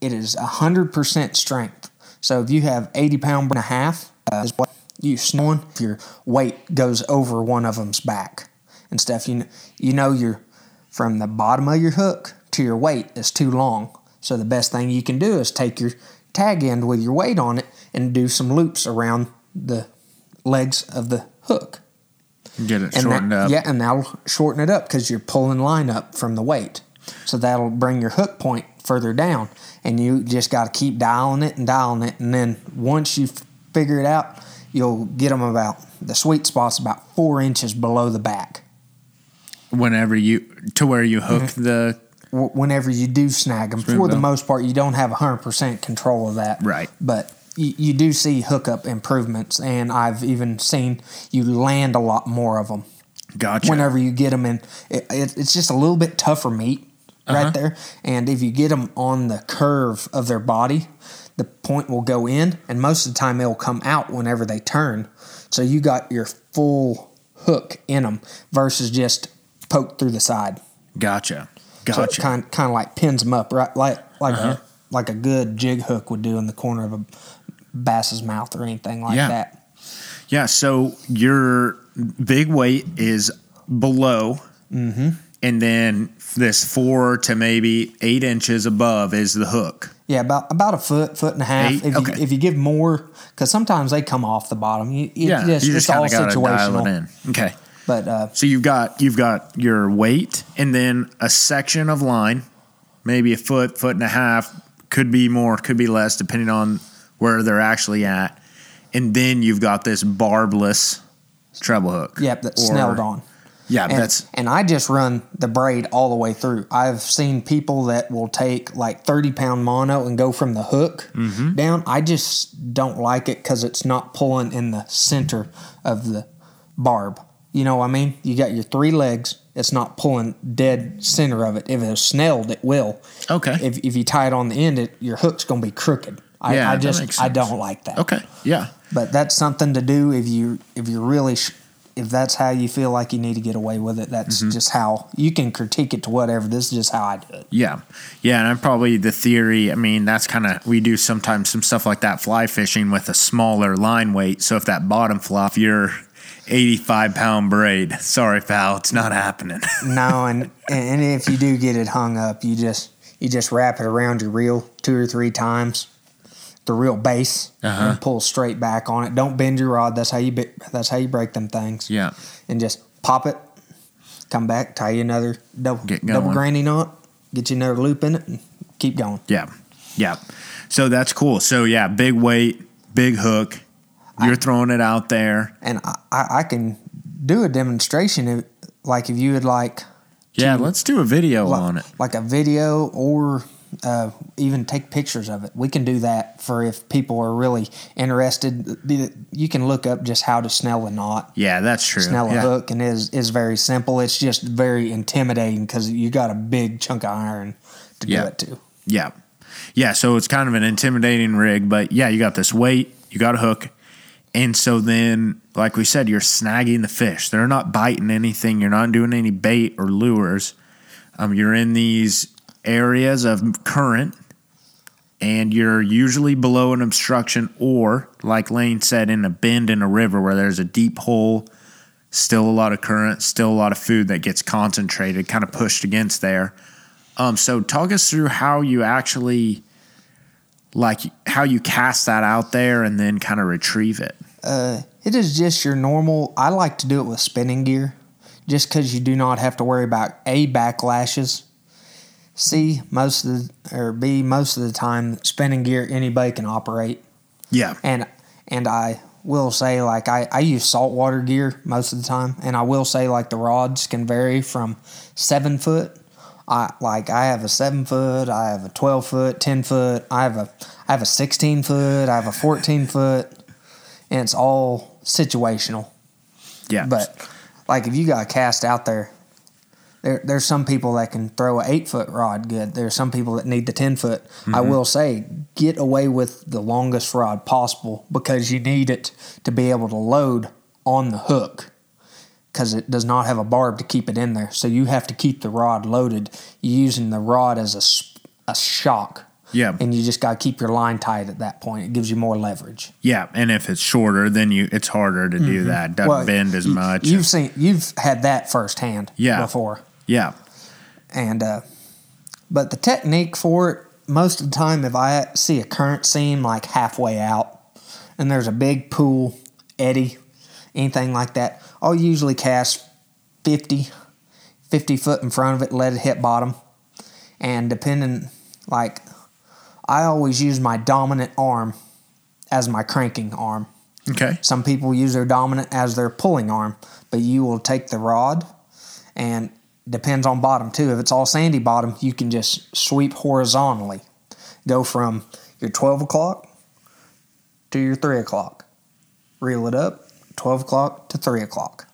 it is hundred percent strength. So if you have eighty pound and a half, uh, is what you snowing. If your weight goes over one of them's back and stuff, you kn- you know your from the bottom of your hook to your weight is too long. So the best thing you can do is take your tag end with your weight on it and do some loops around the legs of the hook. get it And shortened that, up. Yeah, and that'll shorten it up because you're pulling line up from the weight. So that'll bring your hook point further down, and you just got to keep dialing it and dialing it. And then once you figure it out, you'll get them about the sweet spot's about four inches below the back. Whenever you to where you hook Mm-hmm. the whenever you do snag them. For the most part, you don't have 100% control of that. Right. But you, you do see hookup improvements, and I've even seen you land a lot more of them gotcha. whenever you get them in. It, it, it's just a little bit tougher meat Uh-huh. right there. And if you get them on the curve of their body, the point will go in, and most of the time it'll come out whenever they turn. So you got your full hook in them versus just poke through the side. Gotcha. Gotcha. So kind kind of like pins them up, right? Like like Uh-huh. a like a good jig hook would do in the corner of a bass's mouth or anything like Yeah. that. Yeah, so your big weight is below, Mm-hmm. and then this four to maybe eight inches above is the hook. Yeah, about about a foot, foot and a half. Eight? If Okay. you if you give more, because sometimes they come off the bottom. You, you Yeah, just, you it's just all kind of got to dial situational. it in. Okay, But uh, so you've got you've got your weight, and then a section of line, maybe a foot, foot and a half, could be more, could be less, depending on where they're actually at, and then you've got this barbless treble hook. yep, that's snelled on. Yeah, And, that's and I just run the braid all the way through. I've seen people that will take like 30 pound mono and go from the hook Mm-hmm. down. I just don't like it because it's not pulling in the center of the barb. You know what I mean? You got your three legs. It's not pulling dead center of it. If it's snelled, it will. Okay. If, if you tie it on the end, it, your hook's going to be crooked. I, Yeah, I just I don't like that. okay. Yeah. But that's something to do if you if you're really sh- if that's how you feel like you need to get away with it. That's Mm-hmm. just how you can critique it to whatever. This is just how I do it. Yeah. Yeah. And I'm probably the theory. I mean, that's kind of, we do sometimes some stuff like that fly fishing with a smaller line weight. So if that bottom flop, you're 85 pound braid, sorry, pal, it's not happening. No, and and if you do get it hung up, you just you just wrap it around your reel two or three times, the real base, Uh-huh. and pull straight back on it. Don't bend your rod. That's how you be, that's how you break them things. yeah. and just pop it, come back, tie you another double double granny knot, get you another loop in it, and keep going. Yeah. Yeah. So that's cool. So yeah, big weight, big hook. You're throwing it out there. and I, I, I can do a demonstration if, like if you would like Yeah. Let's do a video like, on it. like a video or uh, even take pictures of it we can do that for if people are really interested you can look up just how to snell a knot Yeah, that's true. snell a hook and is is very simple it's just very intimidating because you got a big chunk of iron to Yeah. do it to Yeah. Yeah. So it's kind of an intimidating rig, but yeah, you got this weight, you got a hook. And so then, like we said, you're snagging the fish. They're not biting anything. You're not doing any bait or lures. Um, you're in these areas of current and you're usually below an obstruction or, like Lane said, in a bend in a river where there's a deep hole, still a lot of current, still a lot of food that gets concentrated, kind of pushed against there. Um, so talk us through how you actually like how you cast that out there and then kind of retrieve it. Uh, it is just your normal. I like to do it with spinning gear, just because you do not have to worry about a backlashes. C most of the or B most of the time spinning gear anybody can operate. Yeah. And and I will say like I, I use saltwater gear most of the time and I will say like the rods can vary from seven foot. I like I have a seven foot, I have a twelve foot, ten foot, I have a I have a sixteen foot, I have a fourteen foot, and it's all situational. Yeah. But like if you got a cast out there, there there's some people that can throw an eight foot rod good. There's some people that need the ten foot. I mm-hmm. will say get away with the longest rod possible because you need it to be able to load on the hook because it does not have a barb to keep it in there. So you have to keep the rod loaded using the rod as a, a shock. Yeah. And you just got to keep your line tight at that point. It gives you more leverage. yeah. And if it's shorter, then you it's harder to do mm-hmm. that. Doesn't Well, bend as much. You've seen, you've had that firsthand Yeah. before. Yeah. and uh, but the technique for it most of the time if i see a current seam like halfway out and there's a big pool eddy anything like that i'll usually cast 50 50 foot in front of it let it hit bottom and depending like i always use my dominant arm as my cranking arm Okay. some people use their dominant as their pulling arm, but you will take the rod and depends on bottom too. If it's all sandy bottom, you can just sweep horizontally. Go from your 12 o'clock to your 3 o'clock. Reel it up, 12 o'clock to 3 o'clock.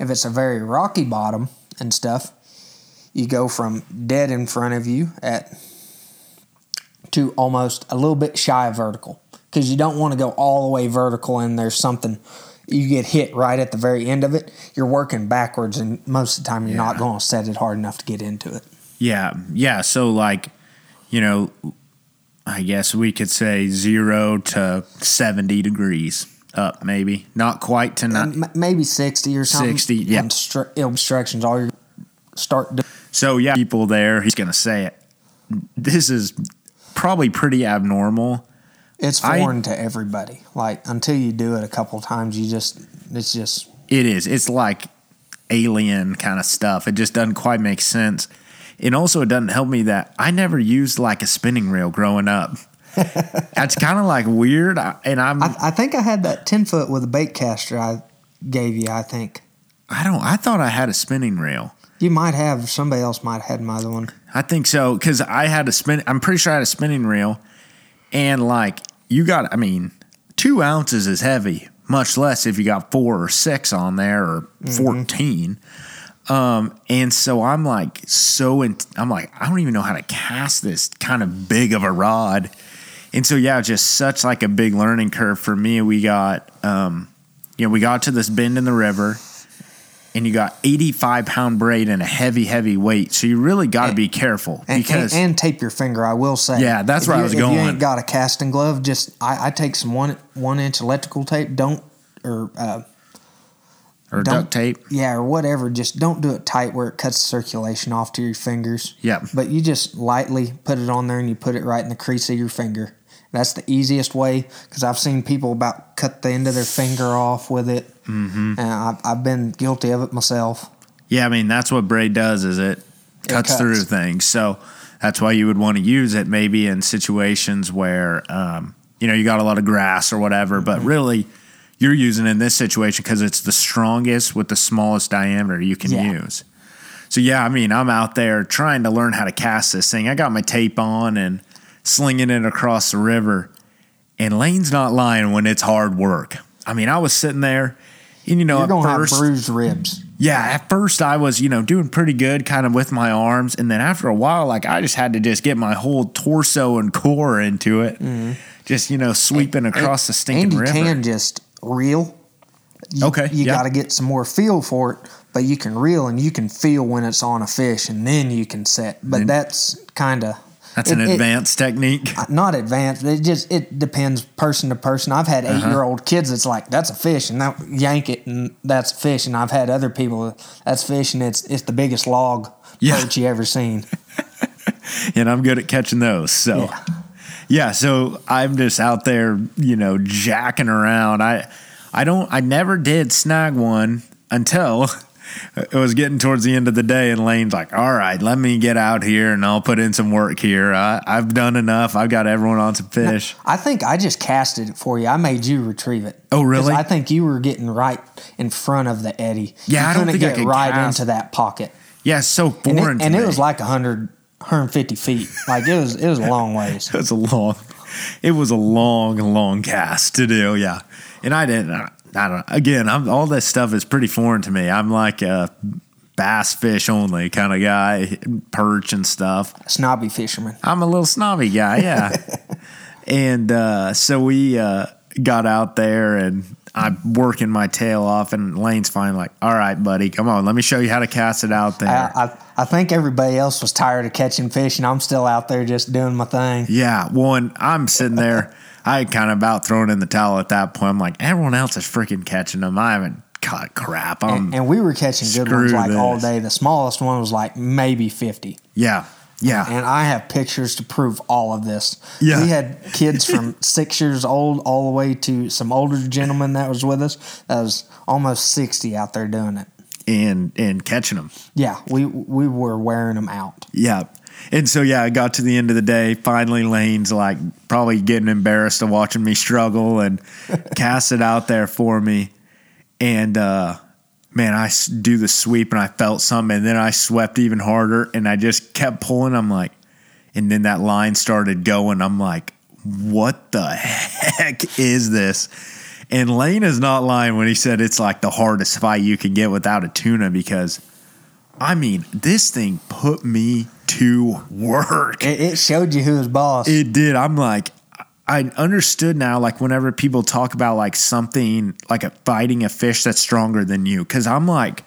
If it's a very rocky bottom and stuff, you go from dead in front of you at to almost a little bit shy of vertical because you don't want to go all the way vertical and there's something you get hit right at the very end of it you're working backwards and most of the time you're not going to set it hard enough to get into it Yeah. Yeah. So like, you know, I guess we could say zero to seventy degrees up, maybe not quite to not. M- maybe 60 or something 60, yeah. Obstructions all you start doing So yeah, people there. He's gonna say it. This is probably pretty abnormal. It's I- foreign to everybody like until you do it a couple times you just it's just It is. It's like alien kind of stuff. It just doesn't quite make sense. And also, it doesn't help me that I never used like a spinning reel growing up. That's kind of like weird. I- And I'm, I, I think i had that 10 foot with a bait caster i gave you i think I don't, I thought I had a spinning reel. you might have somebody else might have had my other one I think so because I had a spin. I'm pretty sure I had a spinning reel, and like you got, I mean, two ounces is heavy. Much less if you got four or six on there or 14 Um, and so I'm like so in, I'm like I don't even know how to cast this kind of big of a rod, and so yeah, just such like a big learning curve for me. We got, um, you know, we got to this bend in the river. And you got 85 pound braid and a heavy, heavy weight. So you really got to be careful and, because and, and tape your finger. I will say. Yeah, that's If where I you- was if You ain't got a casting glove. Just I, I take some one one inch electrical tape. Don't or uh, or don't- duct tape. yeah or whatever. Just don't do it tight where it cuts circulation off to your fingers. Yep. But you just lightly put it on there and you put it right in the crease of your finger. That's the easiest way because I've seen people about cut the end of their finger off with it, mm-hmm. and I've, I've been guilty of it myself. Yeah, I mean that's what braid does is it cuts, cuts. through things. So that's why you would want to use it maybe in situations where um, you know you got a lot of grass or whatever. Mm-hmm. But really, you're using it in this situation because it's the strongest with the smallest diameter you can Yeah. use. So yeah, I mean I'm out there trying to learn how to cast this thing. I got my tape on and slinging it across the river. And Lane's not lying when it's hard work. I mean, I was sitting there, and you know, You're at first, bruised ribs. yeah, at first I was, you know, doing pretty good kind of with my arms. And then after a while, like I just had to just get my whole torso and core into it. Mm-hmm. Just, you know, sweeping across the stinking and you river. can just reel. You, Okay, you yeah. got to get some more feel for it, but you can reel and you can feel when it's on a fish, and then you can set. But Then- that's kind of That's an advanced technique. not advanced. It just it depends person to person. I've had Uh-huh. eight year old kids that's like that's a fish, and that yank it, and that's a fish. And I've had other people that's fish, and it's it's the biggest log Yeah. perch you ever seen. and I'm good at catching those. So, Yeah. yeah. so I'm just out there, you know, jacking around. I, I don't, I never did snag one until it was getting towards the end of the day, and Lane's like, "All right, let me get out here, and I'll put in some work here. I, I've done enough. I've got everyone on some fish." I think I just casted it for you. I made you retrieve it. Oh, really? I think you were getting right in front of the eddy. Yeah, you I don't think I get could right cast. into that pocket. Yeah, it's so And, it, and it was like 100, 150 feet. Like it was, it was a long ways. it was a long, it was a long, long cast to do. Yeah, and I didn't. I don't know. Again, I'm, all this stuff is pretty foreign to me. I'm like a bass fish only kind of guy, perch and stuff. Snobby fisherman. I'm a little snobby guy, yeah. and uh, so we uh, got out there and I'm working my tail off, and Lane's finally like, "All right, buddy, come on, let me show you how to cast it out there." I, I, I think everybody else was tired of catching fish, and I'm still out there just doing my thing. yeah, one, I'm sitting there. I had kind of about thrown in the towel at that point. I'm like, everyone else is freaking catching them. I haven't caught crap. And, and we were catching good ones like all day. The smallest one was like maybe 50. yeah, yeah. And I have pictures to prove all of this. Yeah. We had kids from six years old all the way to some older gentleman that was with us that was almost 60 out there doing it. and and catching them. Yeah, we we were wearing them out. Yeah. And so yeah, I got to the end of the day. Finally, Lane's like probably getting embarrassed of watching me struggle and cast it out there for me. And uh, man, I do the sweep and I felt something, and then I swept even harder, and I just kept pulling. I'm like, and then that line started going. I'm like, what the heck is this? And Lane is not lying when he said it's like the hardest fight you can get without a tuna because I mean, this thing put me to work. It, it showed you who was boss. It did. I'm like, I understood now, like, whenever people talk about like something like a fighting a fish that's stronger than you, because I'm like,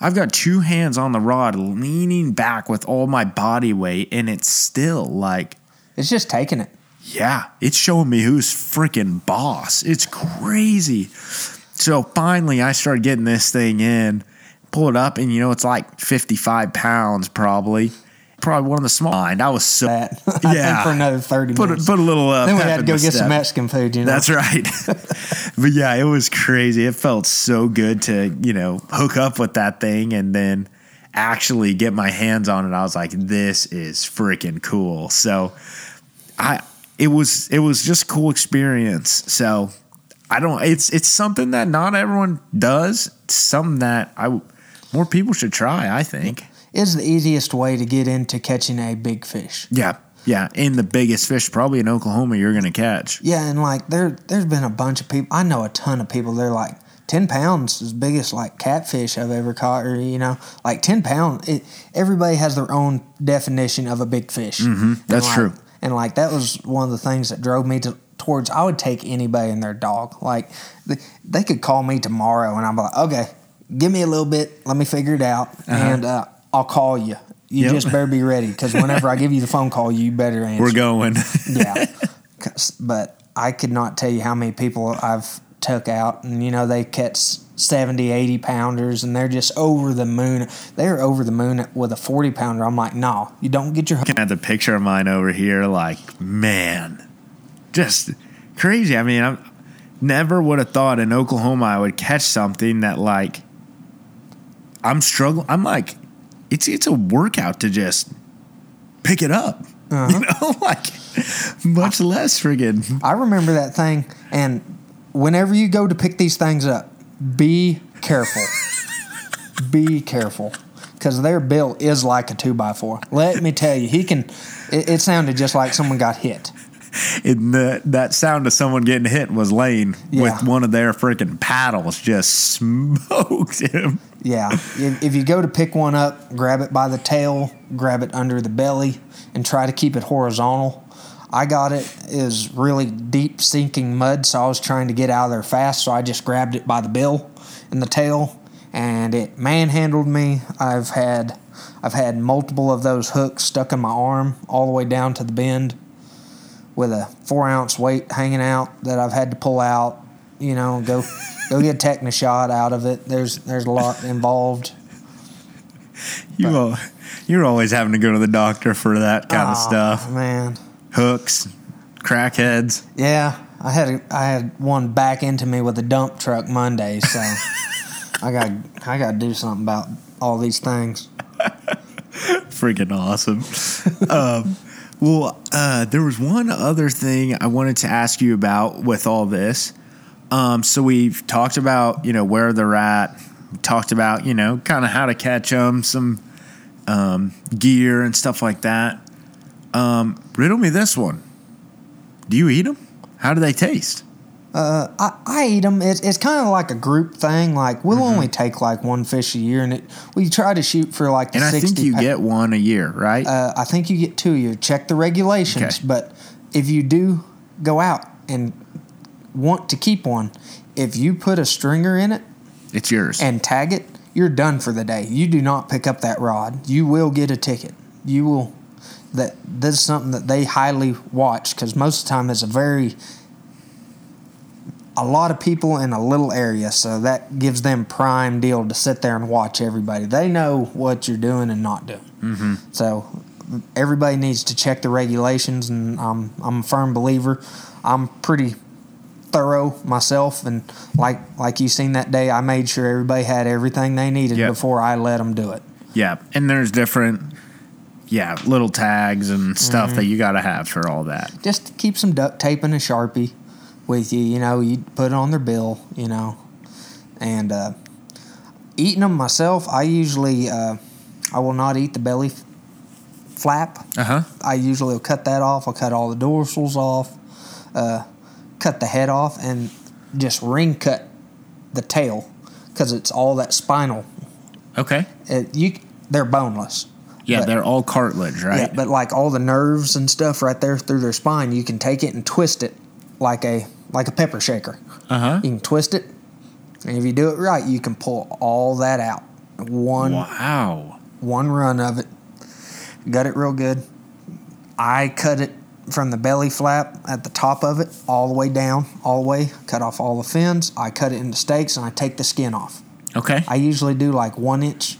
I've got two hands on the rod leaning back with all my body weight, and it's still like, it's just taking it. yeah, it's showing me who's freaking boss. It's crazy. So finally, I started getting this thing in, pull it up, and you know, it's like 55 pounds probably. Probably one of the small. Mind. I was so. That I Yeah. think for another 30 Put a, minutes. put a little. Uh, then we had to go get some. Mexican food, you know. That's right. but yeah, it was crazy. It felt so good to, you know, hook up with that thing and then actually get my hands on it. I was like, this is freaking cool. So I it was it was just a cool experience. So I don't it's it's something that not everyone does. It's something that I more people should try, I think. Is the easiest way to get into catching a big fish. Yeah. Yeah, and the biggest fish probably in Oklahoma you're going to catch. Yeah, and like there, there's been a bunch of people. I know a ton of people. They're like ten pounds is biggest like catfish I've ever caught, or you know, like ten pound. It, everybody has their own definition of a big fish. Mm-hmm, that's true. And like that was one of the things that drove me to towards. I would take anybody and their dog. Like they, they could call me tomorrow, and I'm like, okay, give me a little bit. Let me figure it out, and uh, I'll call you. You Yep. just better be ready because whenever I give you the phone call, you better answer We're going. yeah, but i could not tell you how many people i've took out and you know they catch 70 80 pounders and they're just over the moon they're over the moon with a 40 pounder i'm like no you don't get your looking at the picture of mine over here, like, man, just crazy. I mean, I never would have thought in Oklahoma I would catch something that, like, I'm struggling. I'm like, it's it's a workout to just pick it up. You uh-huh. know, like, much less friggin' i remember that thing and whenever you go to pick these things up be careful be careful because their bill is like a two by four. let me tell you he can it, it sounded just like someone got hit And the, that sound of someone getting hit was Lane Yeah. with one of their freaking paddles just smoked him. Yeah, if, if you go to pick one up, grab it by the tail, grab it under the belly, and try to keep it horizontal. I got it is really deep sinking mud, so I was trying to get out of there fast, so I just grabbed it by the bill and the tail, and it manhandled me. I've had I've had multiple of those hooks stuck in my arm all the way down to the bend, with a four ounce weight hanging out that I've had to pull out. You know, go go get a tetanus shot out of it. There's there's a lot involved. You al- you're always having to go to the doctor for that kind of stuff. man. Hooks, crackheads. Yeah, I had a, I had one back into me with a dump truck Monday, so I got I got to do something about all these things. Freaking awesome. um, well, uh, there was one other thing I wanted to ask you about with all this. Um, so we've talked about you know where they're at. Talked about you know kind of how to catch them, some um, gear and stuff like that. Um, riddle me this one: Do you eat them? How do they taste? Uh, I, I eat them. It's, it's kind of like a group thing. Like we'll Mm-hmm. only take like one fish a year, and it we try to shoot for like And I 60 think you get one a year, right? Uh, I think you get two a year. Check the regulations, Okay. but if you do go out and want to keep one, if you put a stringer in it it's yours. and tag it, you're done for the day. You do not pick up that rod. You will get a ticket. You will. That this is something that they highly watch because most of the time it's a very a lot of people in a little area, so that gives them prime deal to sit there and watch everybody. They know what you're doing and not doing. Mm-hmm. So everybody needs to check the regulations, and I'm I'm a firm believer. I'm pretty thorough myself, and like like you seen that day, I made sure everybody had everything they needed Yep. before I let them do it. Yeah, and there's different, yeah, little tags and stuff Mm-hmm. that you got to have for all that. Just keep some duct tape and a sharpie with you. You know, you put it on their bill. You know, and uh, eating them myself, I usually uh, I will not eat the belly f- flap. Uh huh. I usually will cut that off. I'll cut all the dorsals off, uh, cut the head off, and just ring cut the tail because it's all that spinal. Okay. It, you they're boneless. Yeah, But- they're all cartilage, right? Yeah, but like all the nerves and stuff right there through their spine, you can take it and twist it like a like a pepper shaker. uh huh. You can twist it, and if you do it right, you can pull all that out. One Wow. one run of it. Gut it real good. I cut it from the belly flap at the top of it all the way down, all the way, cut off all the fins. I cut it into steaks and I take the skin off. Okay. I usually do like one inch,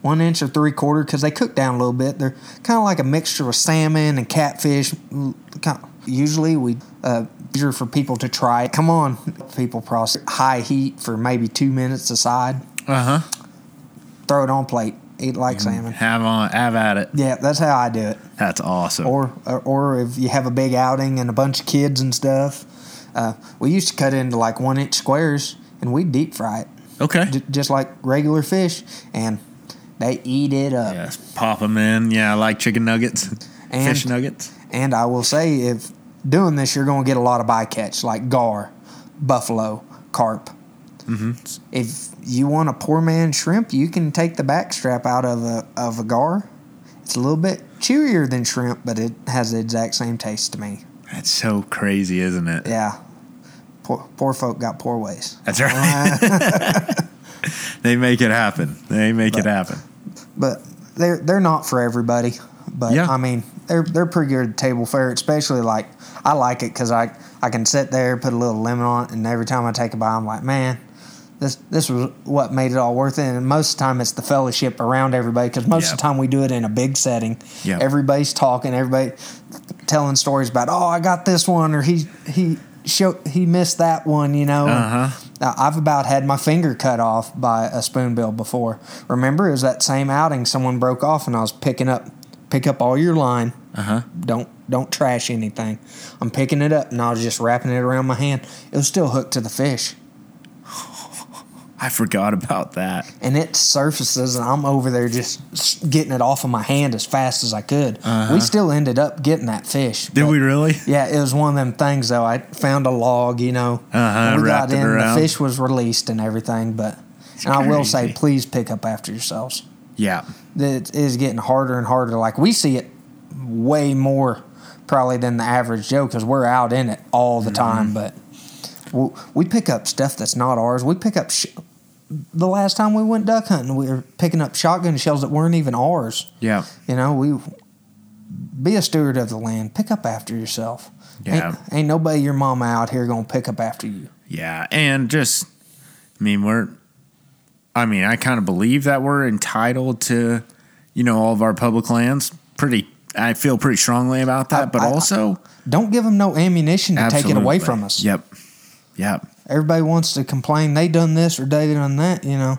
one inch or three quarter because they cook down a little bit. They're kind of like a mixture of salmon and catfish. Usually we uh, easier for people to try. it. Come on, people process high heat for maybe two minutes aside. Uh huh. Throw it on plate. Eat like salmon. Have on. Have at it. Yeah, that's how I do it. That's awesome. Or, or or if you have a big outing and a bunch of kids and stuff, uh, we used to cut it into like one inch squares and we deep fry it okay. j- just like regular fish, and they eat it up. Yes. Pop them in. Yeah, I like chicken nuggets, And- fish nuggets. And I will say, if doing this, you're going to get a lot of bycatch like gar, buffalo, carp. Mm-hmm. If you want a poor man shrimp, you can take the back strap out of a of a gar. It's a little bit chewier than shrimp, but it has the exact same taste to me. That's so crazy, isn't it? Yeah. Poor, poor folk got poor ways. That's right. they make it happen. They make it happen. but they're they're not for everybody. But Yeah. I mean, they're they're pretty good table fare. Especially like I like it because I I can sit there, put a little lemon on it, and every time I take a bite, I'm like, man, this this was what made it all worth it. And most of the time, it's the fellowship around everybody because most Yeah. of the time we do it in a big setting. Yeah. Everybody's talking, everybody telling stories about, oh, I got this one, or he he show he missed that one, you know. Uh huh. Now, I've about had my finger cut off by a spoonbill before. Remember, it was that same outing someone broke off, and I was picking up, pick up all your line. Uh huh. Don't don't trash anything. I'm picking it up, and I was just wrapping it around my hand. It was still hooked to the fish, I forgot about that. and it surfaces, and I'm over there just getting it off of my hand as fast as I could. We still ended up getting that fish. Uh-huh. Did we really? Yeah, it was one of them things though. I found a log, you know. Uh-huh, we got in, the fish was released and everything. But and I will say, please pick up after yourselves. Yeah. It is getting harder and harder. Like we see it way more probably than the average Joe because we're out in it all the Mm-hmm. time. But we, we pick up stuff that's not ours. We pick up. Sh- the last time we went duck hunting, we were picking up shotgun shells that weren't even ours. Yeah. You know, we be a steward of the land. Pick up after yourself. Yeah. Ain't, ain't nobody your mama out here gonna pick up after you. Yeah, and just, I mean, we're, I mean, I kind of believe that we're entitled to, you know, all of our public lands. Pretty, I feel pretty strongly about that, I- but I- also Don't give them no ammunition to take it away from us. Yep, yep, everybody wants to complain they done this or they done that. You know,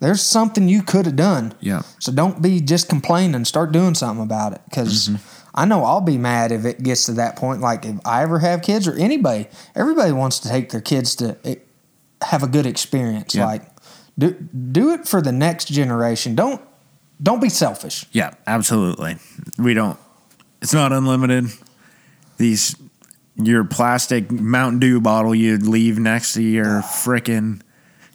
there's something you could have done. Yeah. So don't be just complaining. Start doing something about it. Because I know I'll be mad if it gets to that point. Like if I ever have kids or anybody, everybody wants to take their kids to eh, have a good experience. Like do do it for the next generation. Don't don't be selfish. Yeah, absolutely. We don't. It's not unlimited. These your plastic Mountain Dew bottle you'd leave next to your frickin',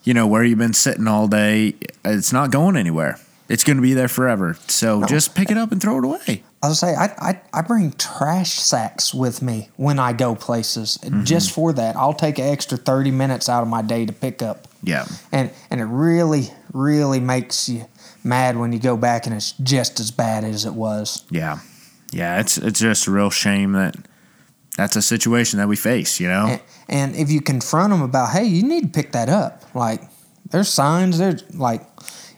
you know, where you've been sitting all day. It's not going anywhere. It's going to be there forever. So just pick it up and throw it away. I was say I, I I bring trash sacks with me when I go places Mm-hmm. just for that. I'll take an extra thirty minutes out of my day to pick up, Yeah. and and it really really makes you mad when you go back and it's just as bad as it was. Yeah. Yeah. It's it's just a real shame that that's a situation that we face. You know. And, and if you confront them about, hey, you need to pick that up. Like there's signs. There's like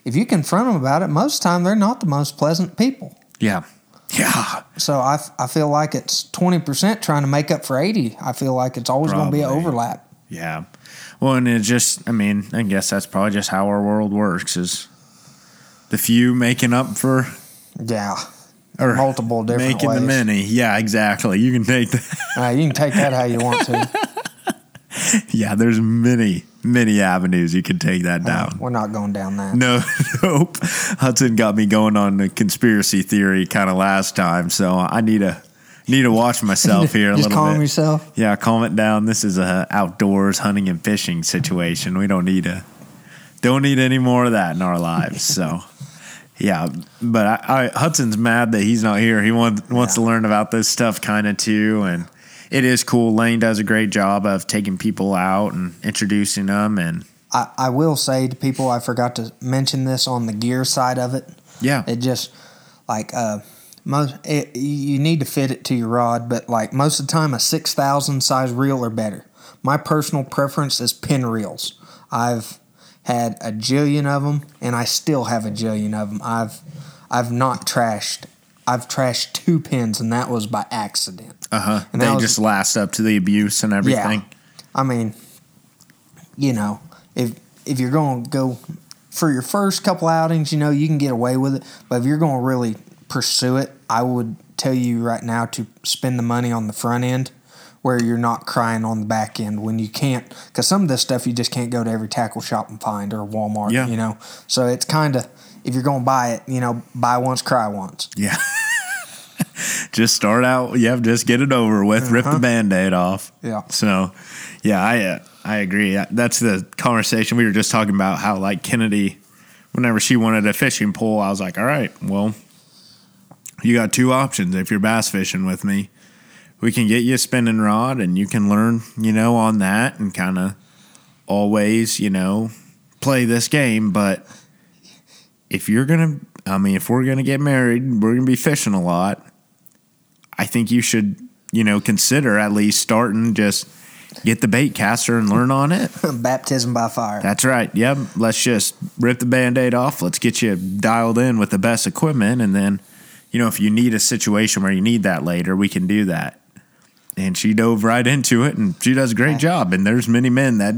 if you confront them about it, most of the time they're not the most pleasant people. Yeah. Yeah. So I, f- I feel like it's 20% trying to make up for 80. I feel like it's always going to be an overlap. Yeah. Well, and it just, I mean, I guess that's probably just how our world works is the few making up for Yeah. or Multiple different making the many. Yeah, exactly. You can take that. Uh, you can take that how you want to. yeah, there's many, many avenues you can take that down. We're not going down that. No, nope. Hudson got me going on the conspiracy theory kind of last time, so I need a need to watch myself here a little calm bit. Calm yourself. Yeah, calm it down. This is a outdoors hunting and fishing situation. We don't need a don't need any more of that in our lives. So, yeah, but I, I, Hudson's mad that he's not here. He want, wants to learn about this stuff kind of too, and it is cool. Lane does a great job of taking people out and introducing them, and I, I will say to people, I forgot to mention this on the gear side of it. yeah, It just like uh, most it, you need to fit it to your rod, but like most of the time, a six thousand size reel or better. My personal preference is Penn reels. I've had a jillion of them, and I still have a jillion of them. I've I've not trashed. I've trashed two Penns, and that was by accident. uh huh. And They was- just last up to the abuse and everything. Yeah. I mean, you know, if if you're going to go for your first couple outings, you know, you can get away with it. But if you're going to really pursue it, I would tell you right now to spend the money on the front end where you're not crying on the back end when you can't because some of this stuff you just can't go to every tackle shop and find or Walmart, Yeah. you know. So it's kind of if you're going to buy it, you know, buy once, cry once. Yeah. just start out. Yeah, just get it over with. Rip the band aid off. Yeah. So, yeah, I uh, I agree. That's the conversation we were just talking about. How like Kennedy, whenever she wanted a fishing pole, I was like, all right, well, you got two options. If you're bass fishing with me, we can get you a spinning rod, and you can learn, you know, on that, and kind of always, you know, play this game. But if you're gonna, I mean, if we're gonna get married, we're gonna be fishing a lot. I think you should, you know, consider at least starting just get the bait caster and learn on it. Baptism by fire. That's right. Yep. Let's just rip the band aid off. Let's get you dialed in with the best equipment. And then, you know, if you need a situation where you need that later, we can do that. And she dove right into it and she does a great job. And there's many men that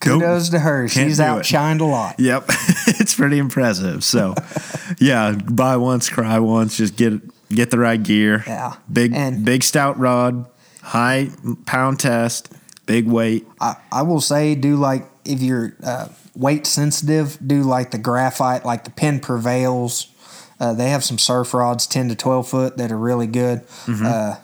Kudos to her. She's outshined a lot. Yep. it's pretty impressive. So, yeah, buy once, cry once, just get get the right gear. Yeah. Big And- big stout rod, high pound test, big weight. I, I will say do like if you're uh, weight sensitive, do like the graphite, like the Penn Prevails. Uh, they have some surf rods, ten to twelve foot, that are really good. Mm-hmm. Uh,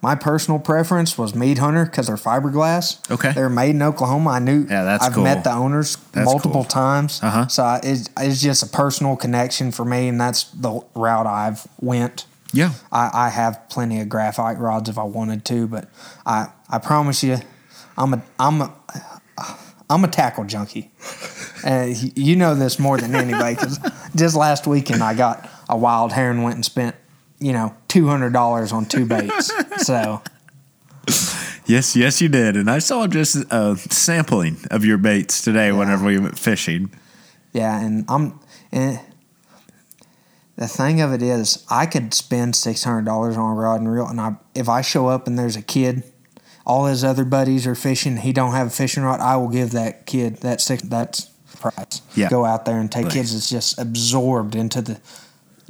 my personal preference was Meat Hunter because they're fiberglass. Okay. they're made in Oklahoma. I knew. Yeah, that's I've cool. met the owners That's multiple cool. times. Uh-huh. So I, it's, it's just a personal connection for me, and that's the route I've went. Yeah. I, I have plenty of graphite rods if I wanted to, but I, I promise you, I'm a I'm a I'm a tackle junkie. And you know this more than anybody because just last weekend I got a wild hair and went and spent you know two hundred dollars on two baits. So Yes, yes, you did. And I saw just a sampling of your baits today whenever we went fishing. yeah, and I'm and the thing of it is I could spend six hundred dollars on a rod and reel, and I if I show up and there's a kid. all his other buddies are fishing, he don't have a fishing rod. I will give that kid that six. That's price. Yeah. Go out there and take Right. kids that's just absorbed into the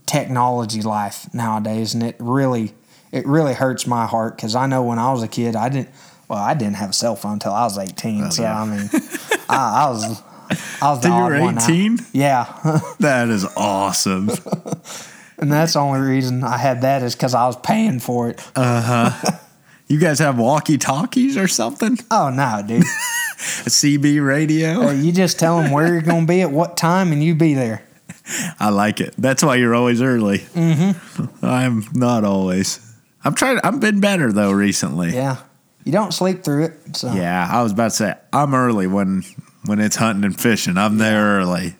technology life nowadays, and it really it really hurts my heart because I know when I was a kid, I didn't. Well, I didn't have a cell phone until I was eighteen. so yeah. I mean, I, I was I was the you were 18? Yeah, That is awesome. and that's the only reason I had that is because I was paying for it. Uh huh. you guys have walkie talkies or something? oh no, dude! A CB radio? Uh, you just tell them where you're going to be at what time, and you be there. I like it. That's why you're always early. Mm-hmm. I'm not always. I'm trying. I've been better though recently. Yeah, you don't sleep through it. So Yeah, I was about to say I'm early when when it's hunting and fishing. I'm there early.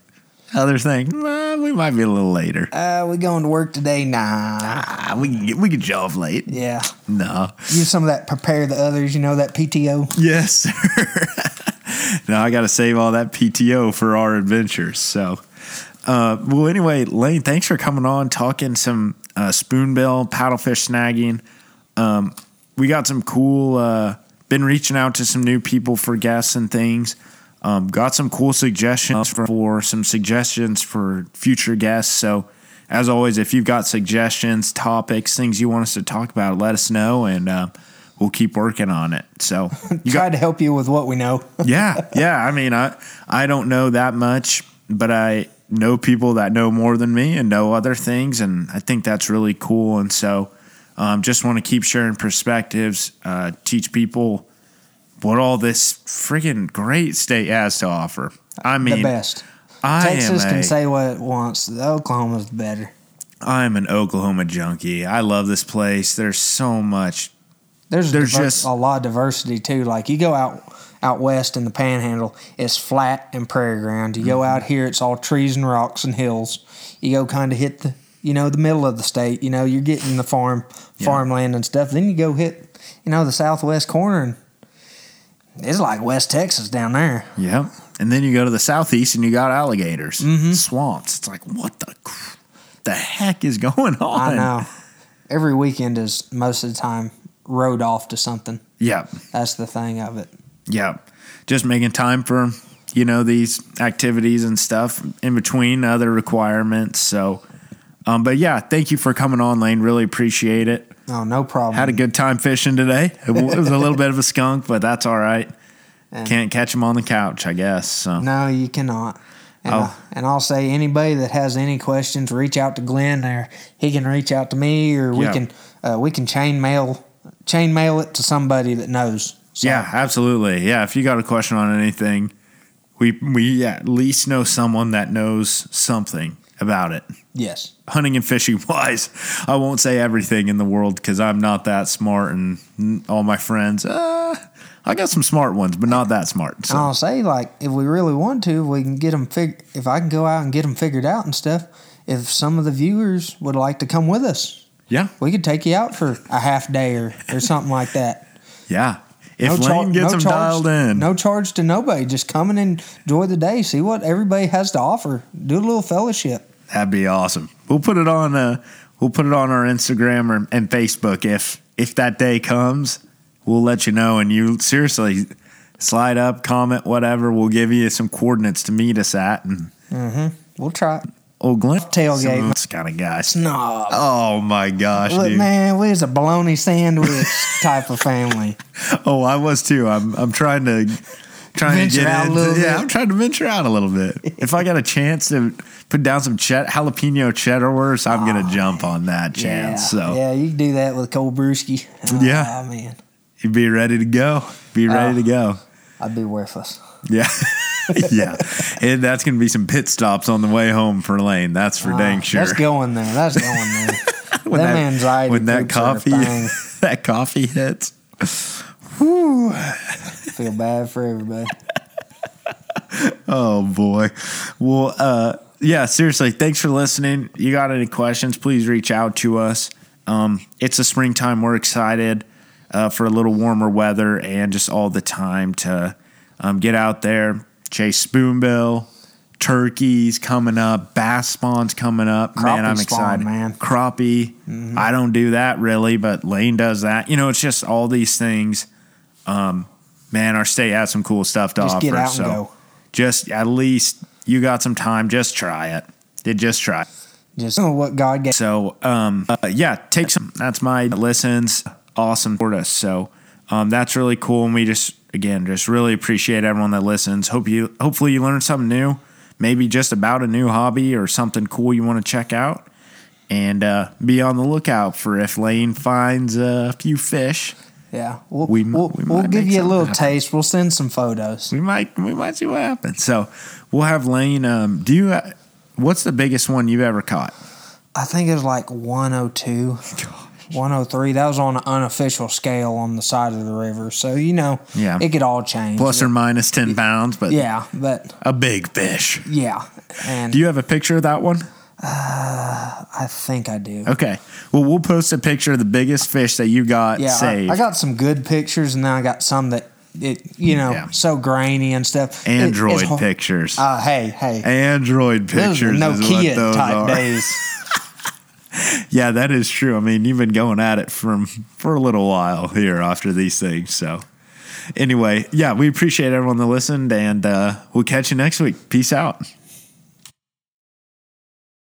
Others think "Well, we might be a little later. Uh, we going to work today? Nah. Ah, we can get, we can show off late. Yeah. No. Use some of that prepare the others, you know, that PTO. Yes, sir. now I got to save all that PTO for our adventures. So, uh, well, anyway, Lane, thanks for coming on, talking some uh, spoonbill paddlefish snagging. Um, we got some cool. Uh, been reaching out to some new people for guests and things. Um, got some cool suggestions for, for some suggestions for future guests. So, as always, if you've got suggestions, topics, things you want us to talk about, let us know, and uh, we'll keep working on it. So, you Try to help you with what we know. yeah, yeah. I mean, I I don't know that much, but I know people that know more than me and know other things, and I think that's really cool. And so, um, just want to keep sharing perspectives, uh, teach people what all this freaking great state has to offer. I mean, the best. I Texas can a, say what it wants. Oklahoma's better. I'm an Oklahoma junkie. I love this place. There's so much. There's, There's diver- just- a lot of diversity too. Like you go out out west in the Panhandle, it's flat and prairie ground. You Mm-hmm. go out here, it's all trees and rocks and hills. You go kind of hit the you know the middle of the state. You know you're getting the farm farmland and stuff. Then you go hit you know the southwest corner and it's like West Texas down there. Yep. And then you go to the southeast and you got alligators, Mm-hmm. swamps. It's like what the the heck is going on? I know. Every weekend is most of the time rode off to something. Yep. That's the thing of it. Yeah, just making time for you know these activities and stuff in between other requirements. So, um, but yeah, thank you for coming on, Lane. Really appreciate it. Oh, no problem. Had a good time fishing today. It was a little bit of a skunk, but that's all right. Can't catch him on the couch, I guess. So No, you cannot. And, Oh. I, and I'll say anybody that has any questions, reach out to Glen, or he can reach out to me, or we Yeah. can uh, we can chain mail chain mail it to somebody that knows. So, yeah, absolutely. Yeah, if you got a question on anything, we we at least know someone that knows something about it. Yes. hunting and fishing wise, I won't say everything in the world because I'm not that smart, and all my friends, uh, I got some smart ones, but not that smart. So, I'll say like if we really want to, we can get them fig- If I can go out and get them figured out and stuff. If some of the viewers would like to come with us, yeah, we could take you out for a half day or, or something like that. yeah. If No char- Lane gets no them charge- dialed in, No charge to nobody. Just come and enjoy the day. See what everybody has to offer. Do a little fellowship. that'd be awesome. We'll put it on. Uh, we'll put it on our Instagram or, and Facebook if if that day comes. We'll let you know, and you seriously slide up, comment, whatever. We'll give you some coordinates to meet us at, and We'll try. Old Glen Tailgate. This kind of guy. No. Oh my gosh, Look, dude. man, we was a bologna sandwich type of family. Oh, I was too. I'm I'm trying to trying Venture to get out a into, little yeah. bit. I'm trying to venture out a little bit. if I got a chance to put down some chet, jalapeno cheddar wurst, I'm gonna ah, jump on that Oh, Yeah, chance. So yeah, you can do that with cold brewski. Oh, Yeah. Ah, man, you'd be ready to go. Be ready ah, to go. I'd be worthless. Yeah. yeah, and that's gonna be some pit stops on the way home for Lane. That's for dang sure. That's going there. That's going there. when Them anxiety when that poops are a coffee that coffee hits. Feel bad for everybody. Oh boy. Well, uh, yeah, seriously, thanks for listening. You got any questions, please reach out to us. Um, it's the springtime. We're excited uh, for a little warmer weather and just all the time to um, get out there, chase spoonbill, turkeys coming up, bass spawns coming up. man, I'm spawn, excited. man. Crappie. I don't do that really, but Lane does that. You know, it's just all these things um, man, our state has some cool stuff to Just offer. get out and so go. just at least you got some time. Just try it. Did just try. it. Just what God gave. So um, uh, yeah, take some. That's my listens. Awesome for us. So um, that's really cool, and we just again just really appreciate everyone that listens. Hope you hopefully you learned something new, maybe just about a new hobby or something cool you want to check out, and uh, be on the lookout for if Lane finds a few fish. Yeah, we'll we, we'll, we we'll give you a little happen. taste. We'll send some photos. We might we might see what happens. So we'll have Lane. Um, do you? Uh, what's the biggest one you've ever caught? I think it was like 102, 103. That was on an unofficial scale on the side of the river. So you know, Yeah. it could all change. Plus or minus ten pounds, but yeah, but a big fish. yeah, and Do you have a picture of that one? I think I do. Okay. Well, we'll post a picture of the biggest fish that you got Yeah, I, saved. I got some good pictures, and then I got some that it you know Yeah. so grainy and stuff. Android hard- pictures. Uh, hey, hey, Android pictures. Nokia those type are. days. Yeah, that is true. I mean, you've been going at it from for a little while here after these things. So, anyway, yeah, we appreciate everyone that listened, and uh, we'll catch you next week. Peace out.